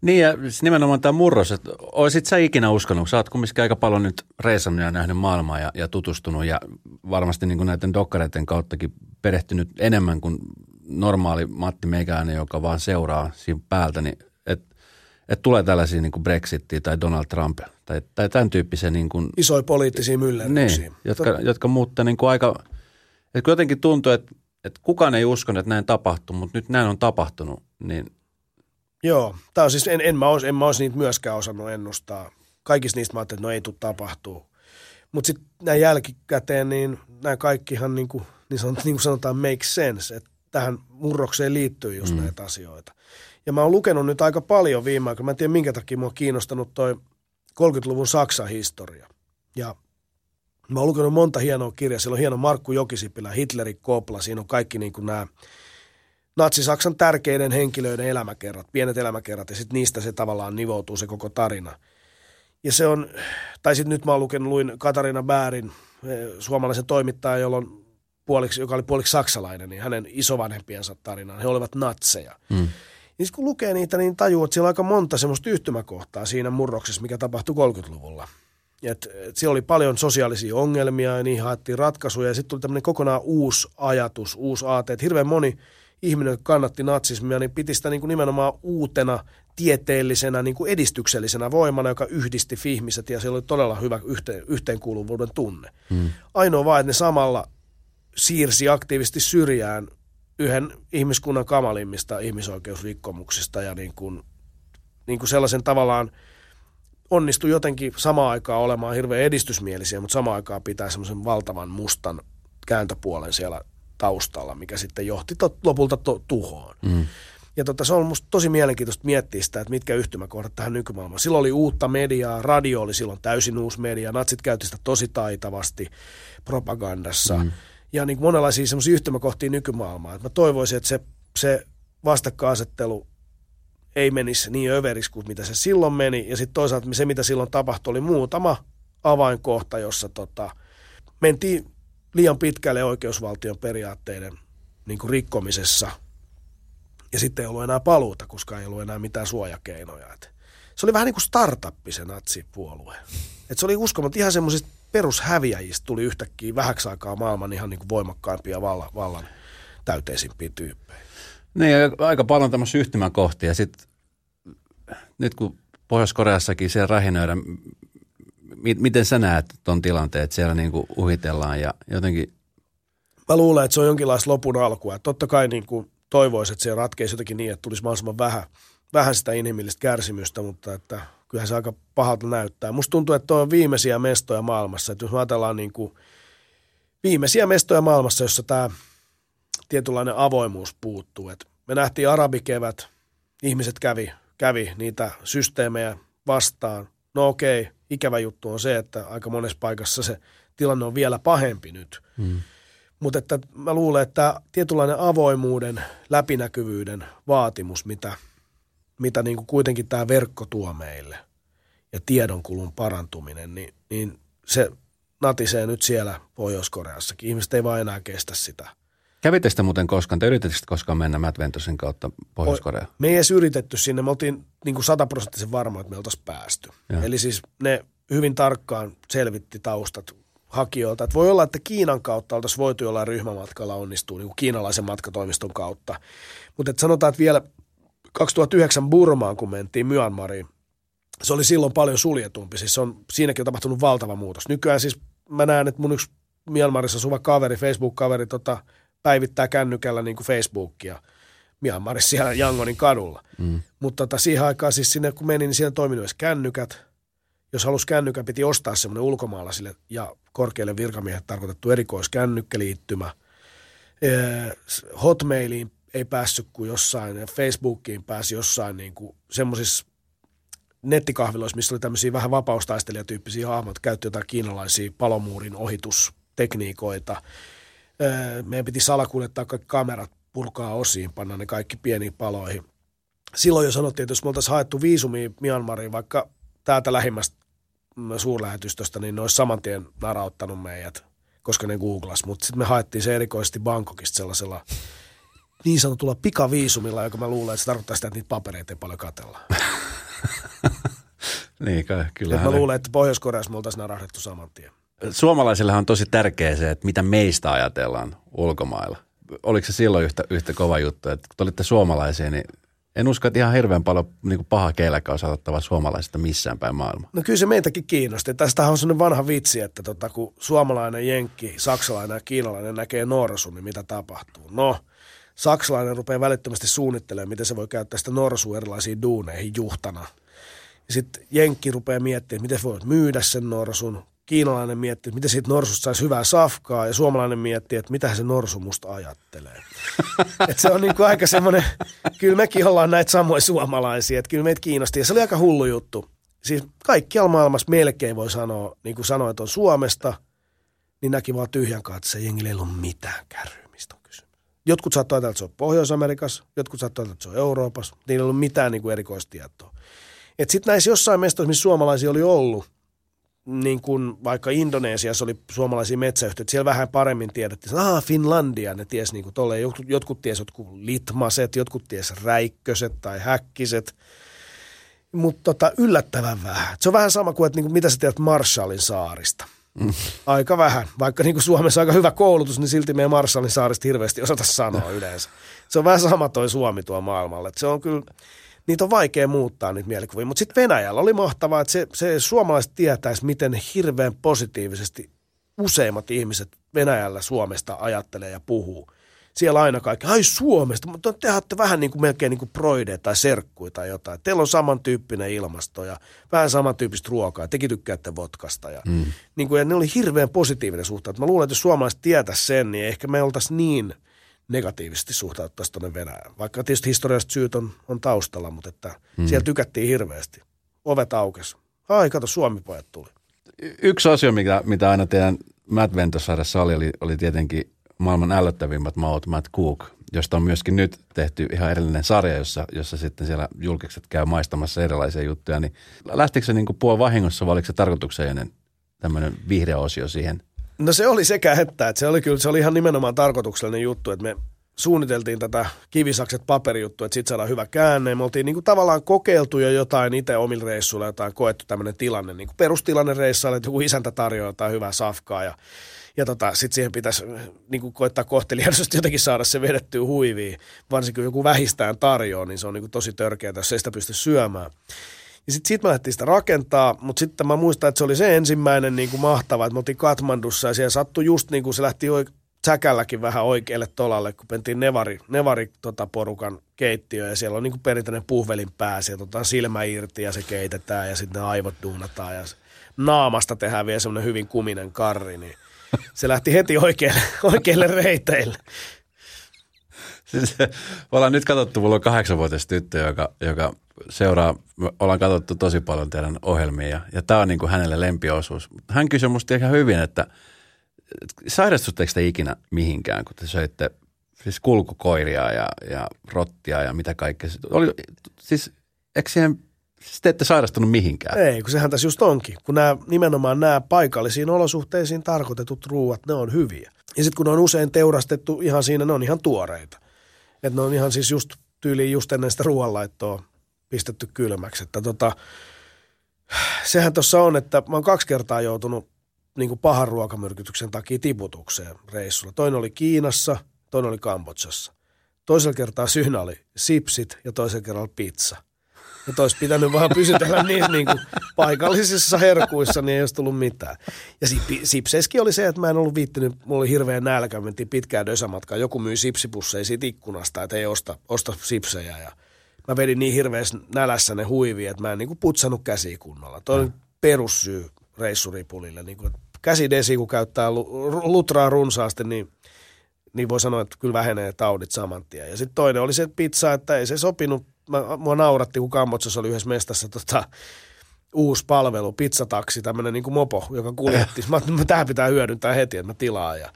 Niin ja siis nimenomaan tämä murros, että olisit sä ikinä uskonut, sä oot kumminkin aika paljon nyt reisannut ja nähnyt maailmaa ja, ja tutustunut ja varmasti niin kuin näiden dokkareiden kauttakin perehtynyt enemmän kuin normaali Matti Meikäinen, joka vaan seuraa siinä päältä, niin että et tulee tällaisia niin kuin Brexitia tai Donald Trump tai, tai tämän tyyppisiä niin kuin, Isoja poliittisia myllerryksiä. Niin, jotka, jotka muuttaa niin kuin aika, että jotenkin tuntuu, että että kukaan ei uskonut, että näin tapahtuu, mutta nyt näin on tapahtunut, niin Joo, tämä on siis, en, en, mä ois, en mä olisi niitä myöskään osannut ennustaa. Kaikista niistä mä ajattelin, että no ei tule tapahtuu. Mutta sitten näin jälkikäteen, niin nämä kaikkihan niin kuin, niin, sanot, niin kuin sanotaan make sense, että tähän murrokseen liittyy just mm. näitä asioita. Ja mä oon lukenut nyt aika paljon viime aikoina. Mä en tiedä minkä takia mua on kiinnostanut toi 30-luvun Saksan historia. Ja Mä oon lukenut monta hienoa kirjaa. Siellä on hieno Markku Jokisipilä, Hitlerin kopla. Siinä on kaikki niin kuin nämä Natsi-Saksan tärkeiden henkilöiden elämäkerrat, pienet elämäkerrat, ja sitten niistä se tavallaan nivoutuu se koko tarina. Ja se on, tai sitten nyt mä oon lukenut, luin Katarina Bäärin, eh, suomalaisen toimittajan, jolla on puoliksi, joka oli puoliksi saksalainen, niin hänen isovanhempiensa tarinaan. He olivat natseja. Mm. Niin kun lukee niitä, niin tajuu, että siellä on aika monta semmoista yhtymäkohtaa siinä murroksessa, mikä tapahtui 30-luvulla. Et, et siellä oli paljon sosiaalisia ongelmia ja niihin haettiin ratkaisuja. Ja sitten tuli tämmöinen kokonaan uusi ajatus, uusi aate. Et hirveän moni ihminen, joka kannatti natsismia, niin piti sitä niin kuin nimenomaan uutena, tieteellisenä, niin kuin edistyksellisenä voimana, joka yhdisti ihmiset ja siellä oli todella hyvä yhteen, yhteenkuuluvuuden tunne. Hmm. Ainoa vaan, että ne samalla siirsi aktiivisesti syrjään yhden ihmiskunnan kamalimmista ihmisoikeusrikkomuksista ja niin kuin, niin kuin sellaisen tavallaan – onnistui jotenkin samaan aikaan olemaan hirveän edistysmielisiä, mutta samaan aikaan pitää semmoisen valtavan mustan kääntöpuolen siellä taustalla, mikä sitten johti tot, lopulta to, tuhoon. Mm. Ja tota, se on musta tosi mielenkiintoista miettiä sitä, että mitkä yhtymäkohdat tähän nykymaailmaan. Silloin oli uutta mediaa, radio oli silloin täysin uusi media, natsit käytti sitä tosi taitavasti propagandassa. Mm. Ja niin monenlaisia semmoisia yhtymäkohtia nykymaailmaan. mä toivoisin, että se, se vastakkainasettelu ei menisi niin överiksi kuin mitä se silloin meni. Ja sitten toisaalta se, mitä silloin tapahtui, oli muutama avainkohta, jossa tota, mentiin liian pitkälle oikeusvaltion periaatteiden niin kuin rikkomisessa. Ja sitten ei ollut enää paluuta, koska ei ollut enää mitään suojakeinoja. Et se oli vähän niin kuin startuppi se natsipuolue. Et se oli uskomaton ihan semmoisista perushäviäjistä tuli yhtäkkiä vähäksi aikaa maailman ihan niin kuin voimakkaimpia vallan, vallan täyteisimpiä tyyppejä. Niin, aika paljon tämmöisiä yhtymäkohtia. Sitten nyt kun Pohjois-Koreassakin siellä rähinöidä, miten sä näet tuon tilanteen, että siellä niin kuin uhitellaan ja jotenkin... Mä luulen, että se on jonkinlaista lopun alkua. Totta kai niin kuin toivoisi, että se ratkeisi jotenkin niin, että tulisi mahdollisimman vähän, vähän sitä inhimillistä kärsimystä, mutta että kyllähän se aika pahalta näyttää. Musta tuntuu, että tuo on viimeisiä mestoja maailmassa. Että jos me ajatellaan niin kuin viimeisiä mestoja maailmassa, jossa tämä tietynlainen avoimuus puuttuu. Et me nähtiin arabikevät, ihmiset kävi, kävi niitä systeemejä vastaan. No okei, ikävä juttu on se, että aika monessa paikassa se tilanne on vielä pahempi nyt. Hmm. Mutta että mä luulen, että tietynlainen avoimuuden, läpinäkyvyyden vaatimus, mitä, mitä niin kuin kuitenkin tämä verkko tuo meille ja tiedonkulun parantuminen, niin, niin se natisee nyt siellä Pohjois-Koreassakin. Ihmiset ei vaan enää kestä sitä. Kävitte sitä muuten koskaan, tai yritettekö koskaan mennä Matt Ventosin kautta Pohjois-Koreaan? Me ei edes yritetty sinne, me oltiin niin kuin sataprosenttisen varma, että me oltaisiin päästy. Ja. Eli siis ne hyvin tarkkaan selvitti taustat hakijoilta. Että voi olla, että Kiinan kautta oltaisiin voitu jollain ryhmämatkalla onnistua, niin kuin kiinalaisen matkatoimiston kautta. Mutta et sanotaan, että vielä 2009 Burmaan, kun mentiin Myanmariin, se oli silloin paljon suljetumpi. Siis on, siinäkin on tapahtunut valtava muutos. Nykyään siis mä näen, että mun yksi Myanmarissa suva kaveri, Facebook-kaveri, tota, päivittää kännykällä niin kuin Facebookia Myanmarissa siellä Yangonin kadulla. Mm. Mutta tota, siihen aikaan siis sinne kun menin, niin siellä toiminut edes kännykät. Jos halusi kännykän, piti ostaa semmoinen ulkomaalaisille ja korkeille virkamiehet tarkoitettu erikoiskännykkäliittymä. Hotmailiin ei päässyt kuin jossain, Facebookiin pääsi jossain niin kuin semmoisissa nettikahviloissa, missä oli tämmöisiä vähän vapaustaistelijatyyppisiä hahmot, käytti jotain kiinalaisia palomuurin ohitustekniikoita – meidän piti salakuljettaa kaikki kamerat, purkaa osiin, panna ne kaikki pieniin paloihin. Silloin jo sanottiin, että jos me oltaisiin haettu viisumia Myanmariin, vaikka täältä lähimmästä suurlähetystöstä, niin ne olisi saman tien narauttanut meidät, koska ne googlas. Mutta sitten me haettiin se erikoisesti Bangkokista sellaisella niin sanotulla pikaviisumilla, joka mä luulen, että se tarkoittaa sitä, että niitä papereita ei paljon katella. niin, kyllä. mä luulen, että Pohjois-Koreassa me oltaisiin narahdettu saman tien. Suomalaisille on tosi tärkeää se, että mitä meistä ajatellaan ulkomailla. Oliko se silloin yhtä, yhtä kova juttu, että kun olitte suomalaisia, niin en usko, että ihan hirveän paljon niin paha keiläkä on saatava suomalaisista missään päin maailmaa. No kyllä se meitäkin kiinnosti. Tästähän on sellainen vanha vitsi, että tota, kun suomalainen, jenkki, saksalainen ja kiinalainen näkee norsun, niin mitä tapahtuu? No, saksalainen rupeaa välittömästi suunnittelemaan, miten se voi käyttää sitä norsua erilaisiin duuneihin juhtana. Sitten jenkki rupeaa miettimään, miten voi myydä sen norsun kiinalainen miettii, että miten siitä norsusta saisi hyvää safkaa, ja suomalainen miettii, että mitä se norsu musta ajattelee. Et se on niin kuin aika semmoinen, kyllä mekin ollaan näitä samoja suomalaisia, että kyllä meitä kiinnosti. Ja se oli aika hullu juttu. Siis kaikkialla maailmassa melkein voi sanoa, niin kuin sanoin, että on Suomesta, niin näki vaan tyhjän katse, jengillä ei ollut mitään kärryä, mistä on kysymys. Jotkut saattoi ajatella, että se on Pohjois-Amerikassa, jotkut saattoi ajatella, että se on Euroopassa, niillä ei ollut mitään niin kuin erikoistietoa. Sitten näissä jossain mestoissa, missä suomalaisia oli ollut, niin kuin vaikka Indonesiassa oli suomalaisia metsäyhtiöitä, siellä vähän paremmin tiedettiin, että ah, Finlandia, ne ties niin kuin tolleen, jotkut, jotkut ties jotkut litmaset, jotkut ties räikköset tai häkkiset, mutta tota, yllättävän vähän. Se on vähän sama kuin, että niin kuin, mitä sä tiedät Marshallin saarista. Mm. Aika vähän. Vaikka niin kuin Suomessa aika hyvä koulutus, niin silti meidän Marshallin saarista hirveästi osata sanoa yleensä. Se on vähän sama toi Suomi tuo maailmalle. se on kyllä niitä on vaikea muuttaa niitä mielikuvia. Mutta sitten Venäjällä oli mahtavaa, että se, se suomalaiset tietäisi, miten hirveän positiivisesti useimmat ihmiset Venäjällä Suomesta ajattelee ja puhuu. Siellä aina kaikki, ai Suomesta, mutta te olette vähän niin kuin melkein niin kuin proide tai serkkuja tai jotain. Teillä on samantyyppinen ilmasto ja vähän samantyyppistä ruokaa. Tekin tykkäätte vodkasta. Ja, mm. niin kuin, ja ne oli hirveän positiivinen suhta. Mä luulen, että jos suomalaiset tietäisi sen, niin ehkä me oltaisiin niin – negatiivisesti suhtauttaisiin tuonne Venäjään. Vaikka tietysti historialliset syyt on, on taustalla, mutta että hmm. siellä tykättiin hirveästi. Ovet aukesi. Ai, kato, Suomi-pojat tuli. Yksi asia, mikä, mitä aina teidän Matt Ventosarjassa oli, oli, oli tietenkin maailman ällöttävimmät maut Matt Cook, josta on myöskin nyt tehty ihan erillinen sarja, jossa, jossa sitten siellä julkikset käy maistamassa erilaisia juttuja. Niin lähtikö se niin kuin puoli vahingossa vai oliko se tarkoituksellinen tämmöinen vihreä osio siihen No se oli sekä että, että se oli kyllä, se oli ihan nimenomaan tarkoituksellinen juttu, että me suunniteltiin tätä kivisakset paperijuttua, että sitten saadaan hyvä käänne. Me oltiin niin kuin tavallaan kokeiltu jo jotain itse omilla reissuilla, jotain koettu tämmöinen tilanne, niin kuin perustilanne reissailla, että joku isäntä tarjoaa jotain hyvää safkaa ja ja tota, sitten siihen pitäisi niin kuin koittaa kohteliaisesti jotenkin saada se vedettyä huiviin. Varsinkin kun joku vähistään tarjoaa, niin se on niin kuin tosi törkeää, jos ei sitä pysty syömään. Ja sitten sit me lähdettiin sitä rakentaa, mutta sitten mä muistan, että se oli se ensimmäinen niin kuin mahtava, että me oltiin Katmandussa ja siellä sattui just niin kuin se lähti säkälläkin vähän oikealle tolalle, kun mentiin Nevari, Nevari tota, porukan keittiö ja siellä on niin kuin perinteinen puhvelin pää, sieltä otetaan silmä irti ja se keitetään ja sitten ne aivot duunataan ja naamasta tehdään vielä semmoinen hyvin kuminen karri, niin se lähti heti oikealle, oikealle reiteille. Siis, ollaan nyt katsottu, mulla on kahdeksanvuotias tyttö, joka, joka seuraa, me ollaan katsottu tosi paljon teidän ohjelmia ja, ja tämä on niin kuin hänelle lempiosuus. Hän kysyi musta ihan hyvin, että sairastutteko te ikinä mihinkään, kun te söitte siis kulkukoiria ja, ja rottia ja mitä kaikkea. Oli, siis eikö siihen Siis te ette sairastunut mihinkään. Ei, kun sehän tässä just onkin. Kun nämä, nimenomaan nämä paikallisiin olosuhteisiin tarkoitetut ruuat, ne on hyviä. Ja sitten kun ne on usein teurastettu ihan siinä, ne on ihan tuoreita. Että ne on ihan siis just tyyliin just ennen sitä ruoanlaittoa pistetty kylmäksi. Että tota, sehän tuossa on, että mä oon kaksi kertaa joutunut niin kuin pahan ruokamyrkytyksen takia tiputukseen reissulla. Toinen oli Kiinassa, toinen oli Kambodsassa. Toisella kertaa syynä oli sipsit ja toisella kerralla pizza – että olisi pitänyt vaan pysytellä niin, niin kuin paikallisissa herkuissa, niin ei olisi tullut mitään. Ja sipseiskin oli se, että mä en ollut viittinyt, mulla oli hirveä nälkä, mentiin pitkään dösämatkaan, joku myi sipsipusseja siitä ikkunasta, että ei osta, osta sipsejä ja mä vedin niin hirveässä nälässä ne huivi, että mä en niin kuin putsannut käsiä kunnolla. Toi on perussyy reissuripulille. Niin kuin, käsidesi, kun käyttää lutraa runsaasti, niin niin voi sanoa, että kyllä vähenee taudit saman tien. Ja sitten toinen oli se pizza, että ei se sopinut mä, mua nauratti, kun Kambotsassa oli yhdessä mestassa tota, uusi palvelu, pizzataksi, tämmöinen niin mopo, joka kuljetti. Mä että tämä pitää hyödyntää heti, että mä tilaan. Ja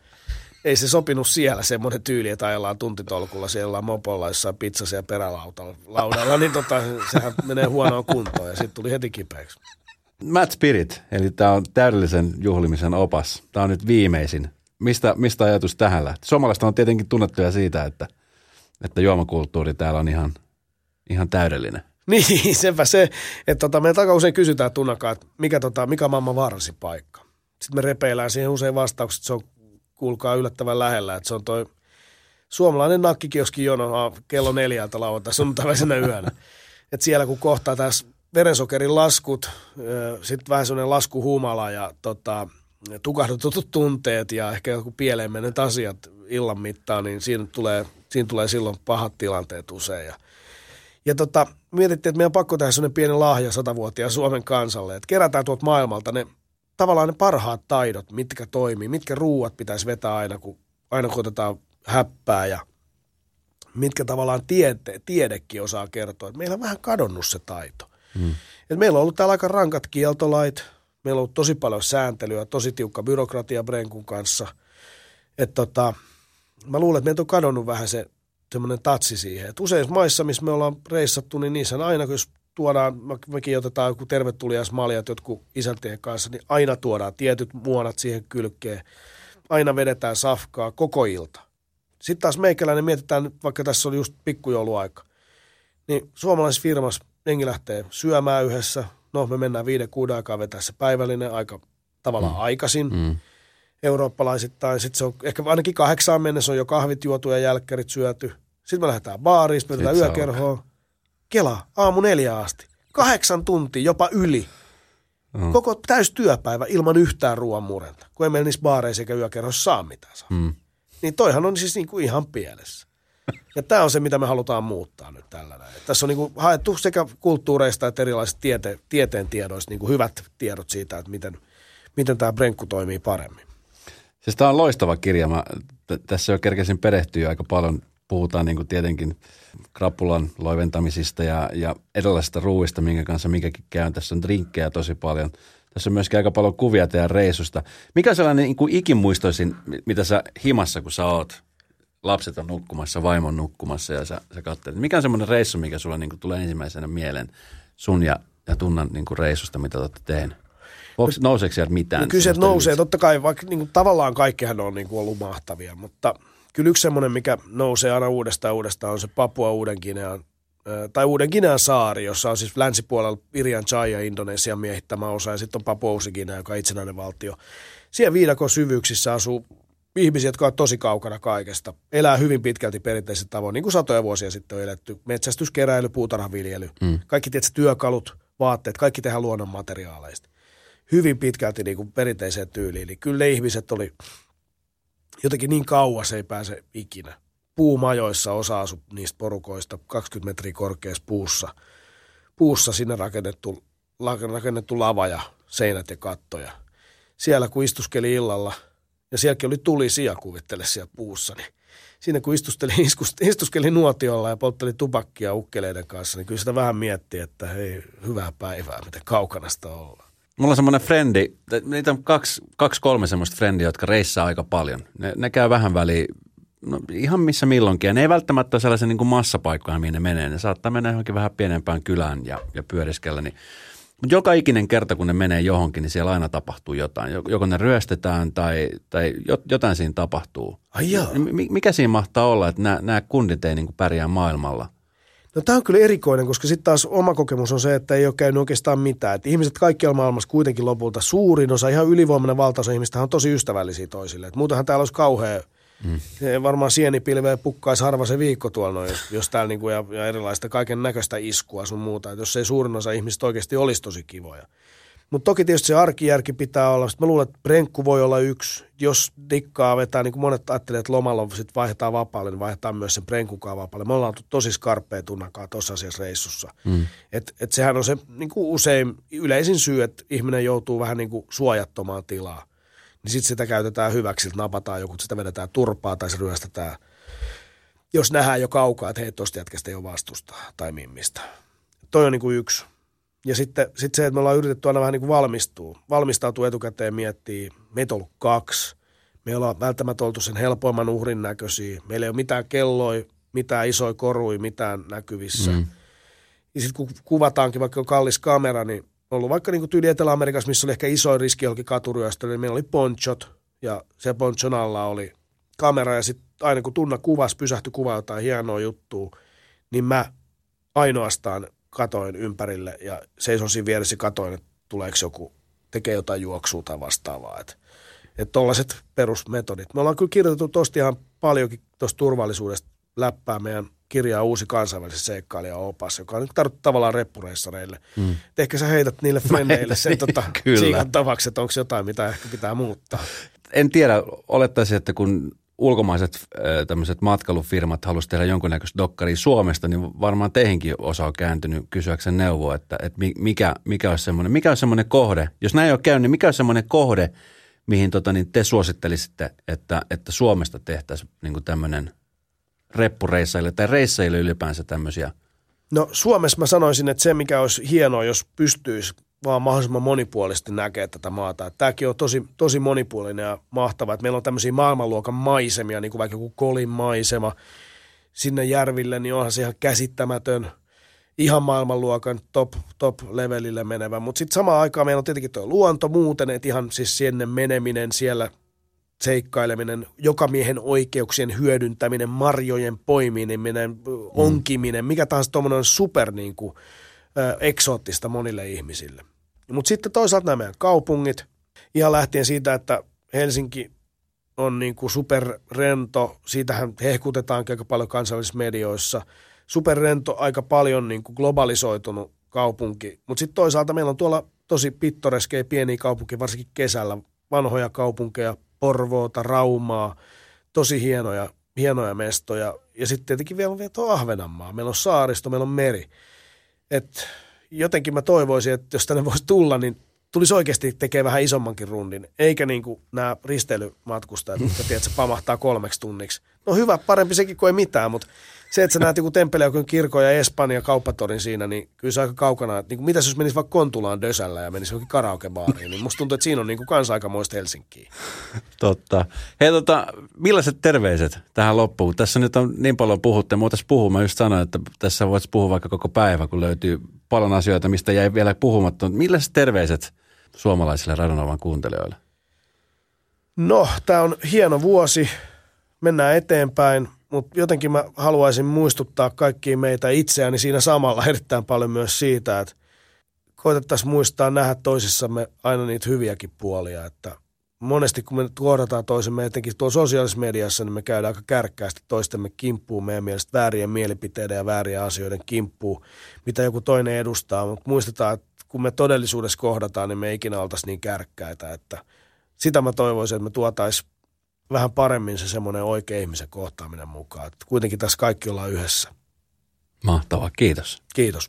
ei se sopinut siellä semmoinen tyyli, että ajellaan tuntitolkulla siellä mopolla jossain pizzassa ja perälaudalla, niin tota, sehän menee huonoon kuntoon ja sitten tuli heti kipeäksi. Mad Spirit, eli tämä on täydellisen juhlimisen opas. Tämä on nyt viimeisin. Mistä, mistä ajatus tähän lähti? Suomalaiset on tietenkin tunnettuja siitä, että, että juomakulttuuri täällä on ihan ihan täydellinen. Niin, sepä se, että tota, meidän aika usein kysytään tunnakaan, että mikä, tota, mikä on maailman vaarallisin paikka. Sitten me repeillään siihen usein vastaukset, että se on kuulkaa yllättävän lähellä, että se on toi suomalainen nakkikioski jono kello neljältä lauantai sunnuntaiväisenä yönä. että siellä kun kohtaa tässä verensokerin laskut, sitten vähän sellainen laskuhumala ja tota, tukahdutut tunteet ja ehkä joku pieleen menneet asiat illan mittaan, niin siinä tulee, siinä tulee silloin pahat tilanteet usein. Ja ja tota, mietittiin, että meidän on pakko tehdä sellainen pieni lahja satavuotiaan Suomen kansalle, että kerätään tuolta maailmalta ne tavallaan ne parhaat taidot, mitkä toimii, mitkä ruuat pitäisi vetää aina, kun, aina kun otetaan häppää ja mitkä tavallaan tiede, tiedekin osaa kertoa, että meillä on vähän kadonnut se taito. Hmm. Et meillä on ollut täällä aika rankat kieltolait, meillä on ollut tosi paljon sääntelyä, tosi tiukka byrokratia Brenkun kanssa. Että tota, mä luulen, että meiltä on kadonnut vähän se semmoinen tatsi siihen. Et usein maissa, missä me ollaan reissattu, niin niissä aina, jos tuodaan, mekin otetaan joku tervetuliasmaljat jotkut isältien kanssa, niin aina tuodaan tietyt muonat siihen kylkeen. Aina vedetään safkaa koko ilta. Sitten taas meikäläinen mietitään, vaikka tässä oli just pikkujouluaika, niin suomalaisessa firmassa jengi lähtee syömään yhdessä. No, me mennään viiden, kuuden aikaa vetää se päivällinen aika tavallaan mm. aikaisin. Mm eurooppalaisittain. Sitten se on ehkä ainakin kahdeksaan mennessä on jo kahvit juotu ja jälkkärit syöty. Sitten me lähdetään baariin, me yökerhoon. Kela, aamu neljä asti. Kahdeksan tuntia, jopa yli. Mm. Koko täys työpäivä ilman yhtään ruoan murenta, kun ei meillä niissä baareissa eikä yökerhoissa saa mitään saa. Mm. Niin toihan on siis niinku ihan pielessä. Ja tämä on se, mitä me halutaan muuttaa nyt tällä näin. Tässä on niinku haettu sekä kulttuureista että erilaisista tiete, tieteen tiedoista niinku hyvät tiedot siitä, että miten, miten tämä brenkku toimii paremmin. Siis tämä on loistava kirja. Mä t- tässä jo kerkesin perehtyä aika paljon. Puhutaan niin kuin tietenkin krapulan loiventamisista ja, ja erilaisista ruuista, minkä kanssa mikäkin käy. Tässä on drinkkejä tosi paljon. Tässä on myöskin aika paljon kuvia teidän reisusta. Mikä on sellainen niin kuin ikimuistoisin, mitä sä himassa, kun sä oot, lapset on nukkumassa, vaimon nukkumassa ja sä, sä katselet. Mikä on semmoinen reissu, mikä sulla niin kuin tulee ensimmäisenä mieleen sun ja, ja tunnan niin kuin reissusta, mitä olette tehneet? Onko, nouseeko sieltä mitään? No kyllä se nousee, totta kai, vaikka niin kuin, tavallaan kaikkihan on niin kuin, ollut mahtavia, mutta kyllä yksi semmoinen, mikä nousee aina uudestaan ja uudestaan, on se Papua Uuden Kinean, tai Uuden Kinean saari, jossa on siis länsipuolella Irian Jaya, Indonesian miehittämä osa, ja sitten on Papua Uusi Kinea, joka on itsenäinen valtio. Siellä viidakon syvyyksissä asuu ihmisiä, jotka on tosi kaukana kaikesta. Elää hyvin pitkälti perinteisesti tavoin, niin kuin satoja vuosia sitten on eletty. Metsästys, keräily, puutarhaviljely, mm. kaikki tietysti työkalut, vaatteet, kaikki tehdään luonnon materiaaleista. Hyvin pitkälti niin kuin perinteiseen tyyliin. Niin kyllä ne ihmiset oli jotenkin niin kauas ei pääse ikinä. Puumajoissa osa asu niistä porukoista 20 metriä korkeassa puussa. Puussa sinne rakennettu, rakennettu lava ja seinät ja kattoja. Siellä kun istuskeli illalla, ja sielläkin oli tulisia kuvittele siellä puussa, niin siinä kun istusteli, istuskeli nuotiolla ja poltteli tupakkia ukkeleiden kanssa, niin kyllä sitä vähän miettii, että hei, hyvää päivää, miten kaukana sitä ollaan. Mulla on semmoinen frendi, niitä on kaksi, kaksi kolme semmoista frendiä, jotka reissaa aika paljon. Ne, ne käy vähän väliin, no ihan missä milloinkin. Ja ne ei välttämättä ole sellaisia niin kuin massapaikkoja, mihin ne menee. Ne saattaa mennä johonkin vähän pienempään kylään ja, ja pyöriskellä. Niin. Mutta joka ikinen kerta, kun ne menee johonkin, niin siellä aina tapahtuu jotain. Joko ne ryöstetään tai, tai jotain siinä tapahtuu. Ai jaa. Mikä siinä mahtaa olla, että nämä, kundit ei niin pärjää maailmalla – No tämä on kyllä erikoinen, koska sitten taas oma kokemus on se, että ei ole käynyt oikeastaan mitään. Et ihmiset kaikkialla maailmassa kuitenkin lopulta suurin osa, ihan ylivoimainen valtaosa ihmistä on tosi ystävällisiä toisille. Et muutenhan täällä olisi kauhea, mm. varmaan sienipilveä pukkaisi harva se viikko tuolla, noin, jos, jos täällä niinku ja, ja erilaista kaiken näköistä iskua sun muuta. Et jos ei suurin osa ihmistä oikeasti olisi tosi kivoja. Mutta toki tietysti se arkijärki pitää olla. Sitten mä luulen, että prenkku voi olla yksi. Jos dikkaa vetää, niin kuin monet ajattelee, että lomalla sitten vaihdetaan vapaalle, niin vaihdetaan myös sen prenkukaan vapaalle. Me ollaan tosi skarppeja tunnakaan tuossa asiassa reissussa. Mm. Et, et sehän on se niin kuin usein yleisin syy, että ihminen joutuu vähän niin kuin suojattomaan tilaa. Niin sitten sitä käytetään hyväksi, että napataan joku, sitä vedetään turpaa tai se ryöstetään. Jos nähdään jo kaukaa, että hei, tosta jätkästä ei ole vastusta tai mimmistä. Toi on niin kuin yksi. Ja sitten sit se, että me ollaan yritetty aina vähän niin kuin valmistua. Valmistautua etukäteen miettiä. Meitä on ollut kaksi. Me ollaan välttämättä oltu sen helpoimman uhrin näköisiä. Meillä ei ole mitään kelloja, mitään isoja korui, mitään näkyvissä. Mm. Ja sitten kun kuvataankin, vaikka on kallis kamera, niin on ollut vaikka niin kuin tyyli Etelä-Amerikassa, missä oli ehkä isoin riski jollekin katuryöstölle, niin meillä oli ponchot ja se ponchon alla oli kamera ja sitten aina kun tunna kuvas, pysähtyi kuva jotain hienoa juttua, niin mä ainoastaan katoin ympärille ja seison siinä vieressä katoin, että tuleeko joku, tekee jotain juoksua tai vastaavaa. Että että tollaiset perusmetodit. Me ollaan kyllä kirjoitettu tosta ihan paljonkin tuosta turvallisuudesta läppää meidän kirjaa Uusi kansainvälisen seikkailija opas, joka on nyt tarvittu tavallaan reppureissareille. Mm. ehkä sä heität niille frendeille sen tota, tavaksi, että onko jotain, mitä ehkä pitää muuttaa. En tiedä, olettaisin, että kun ulkomaiset äh, tämmöiset matkailufirmat halusivat tehdä jonkunnäköistä dokkaria Suomesta, niin varmaan teihinkin osa on kääntynyt kysyäkseen neuvoa, että, että mikä, mikä olisi semmoinen, mikä olisi semmoinen kohde, jos näin ei ole käynyt, niin mikä olisi semmoinen kohde, mihin tota, niin te suosittelisitte, että, että Suomesta tehtäisiin niin tämmöinen reppureissaille tai reissaille ylipäänsä tämmöisiä? No Suomessa mä sanoisin, että se mikä olisi hienoa, jos pystyisi vaan mahdollisimman monipuolisesti näkee tätä maata. Että tämäkin on tosi, tosi monipuolinen ja mahtava. Että meillä on tämmöisiä maailmanluokan maisemia, niin kuin vaikka joku Kolin maisema sinne järville, niin onhan se ihan käsittämätön, ihan maailmanluokan top, top levelille menevä. Mutta sitten samaan aikaan meillä on tietenkin tuo luonto muuten, että ihan siis sinne meneminen, siellä seikkaileminen, joka miehen oikeuksien hyödyntäminen, marjojen poimiminen, mm. onkiminen, mikä tahansa tuommoinen super niin kuin, ö, eksoottista monille ihmisille. Mutta sitten toisaalta nämä meidän kaupungit, ihan lähtien siitä, että Helsinki on niin kuin superrento, siitähän hehkutetaan aika paljon kansainvälisissä medioissa, superrento, aika paljon niin kuin globalisoitunut kaupunki, mutta sitten toisaalta meillä on tuolla tosi pittoreskeja pieniä kaupunkeja, varsinkin kesällä, vanhoja kaupunkeja, Porvoota, Raumaa, tosi hienoja, hienoja mestoja. Ja sitten tietenkin vielä, vielä tuo Ahvenanmaa. Meillä on saaristo, meillä on meri. Et jotenkin mä toivoisin, että jos tänne voisi tulla, niin tulisi oikeasti tekemään vähän isommankin rundin, eikä niin kuin nämä risteilymatkustajat, jotka tiedät, se pamahtaa kolmeksi tunniksi. No hyvä, parempi sekin kuin ei mitään, mutta se, että sä näet joku Tempeleukön kirkon ja Espanja kauppatorin siinä, niin kyllä se aika kaukana. Että niin kuin, mitäs jos menisi vaikka Kontulaan Dösällä ja menisi johonkin karaokebaariin, niin musta tuntuu, että siinä on niin kuin kanssa aikamoista Helsinkiä. Totta. Hei tota, millaiset terveiset tähän loppuun? Tässä nyt on niin paljon puhuttu, mutta puhua. Mä just sanoin, että tässä voisi puhua vaikka koko päivä, kun löytyy paljon asioita, mistä jäi vielä puhumatta. Millaiset terveiset suomalaisille Radonovan kuuntelijoille? No, tämä on hieno vuosi. Mennään eteenpäin, mutta jotenkin mä haluaisin muistuttaa kaikkia meitä itseäni siinä samalla erittäin paljon myös siitä, että koitettaisiin muistaa nähdä toisissamme aina niitä hyviäkin puolia, että monesti kun me kohdataan toisemme etenkin tuolla sosiaalisessa mediassa, niin me käydään aika kärkkäästi toistemme kimppuun meidän mielestä väärien mielipiteiden ja väärien asioiden kimppuun, mitä joku toinen edustaa, mutta muistetaan, että kun me todellisuudessa kohdataan, niin me ei ikinä oltaisi niin kärkkäitä, että sitä mä toivoisin, että me tuotaisiin vähän paremmin se semmoinen oikea ihmisen kohtaaminen mukaan. Että kuitenkin tässä kaikki ollaan yhdessä. Mahtavaa, kiitos. Kiitos.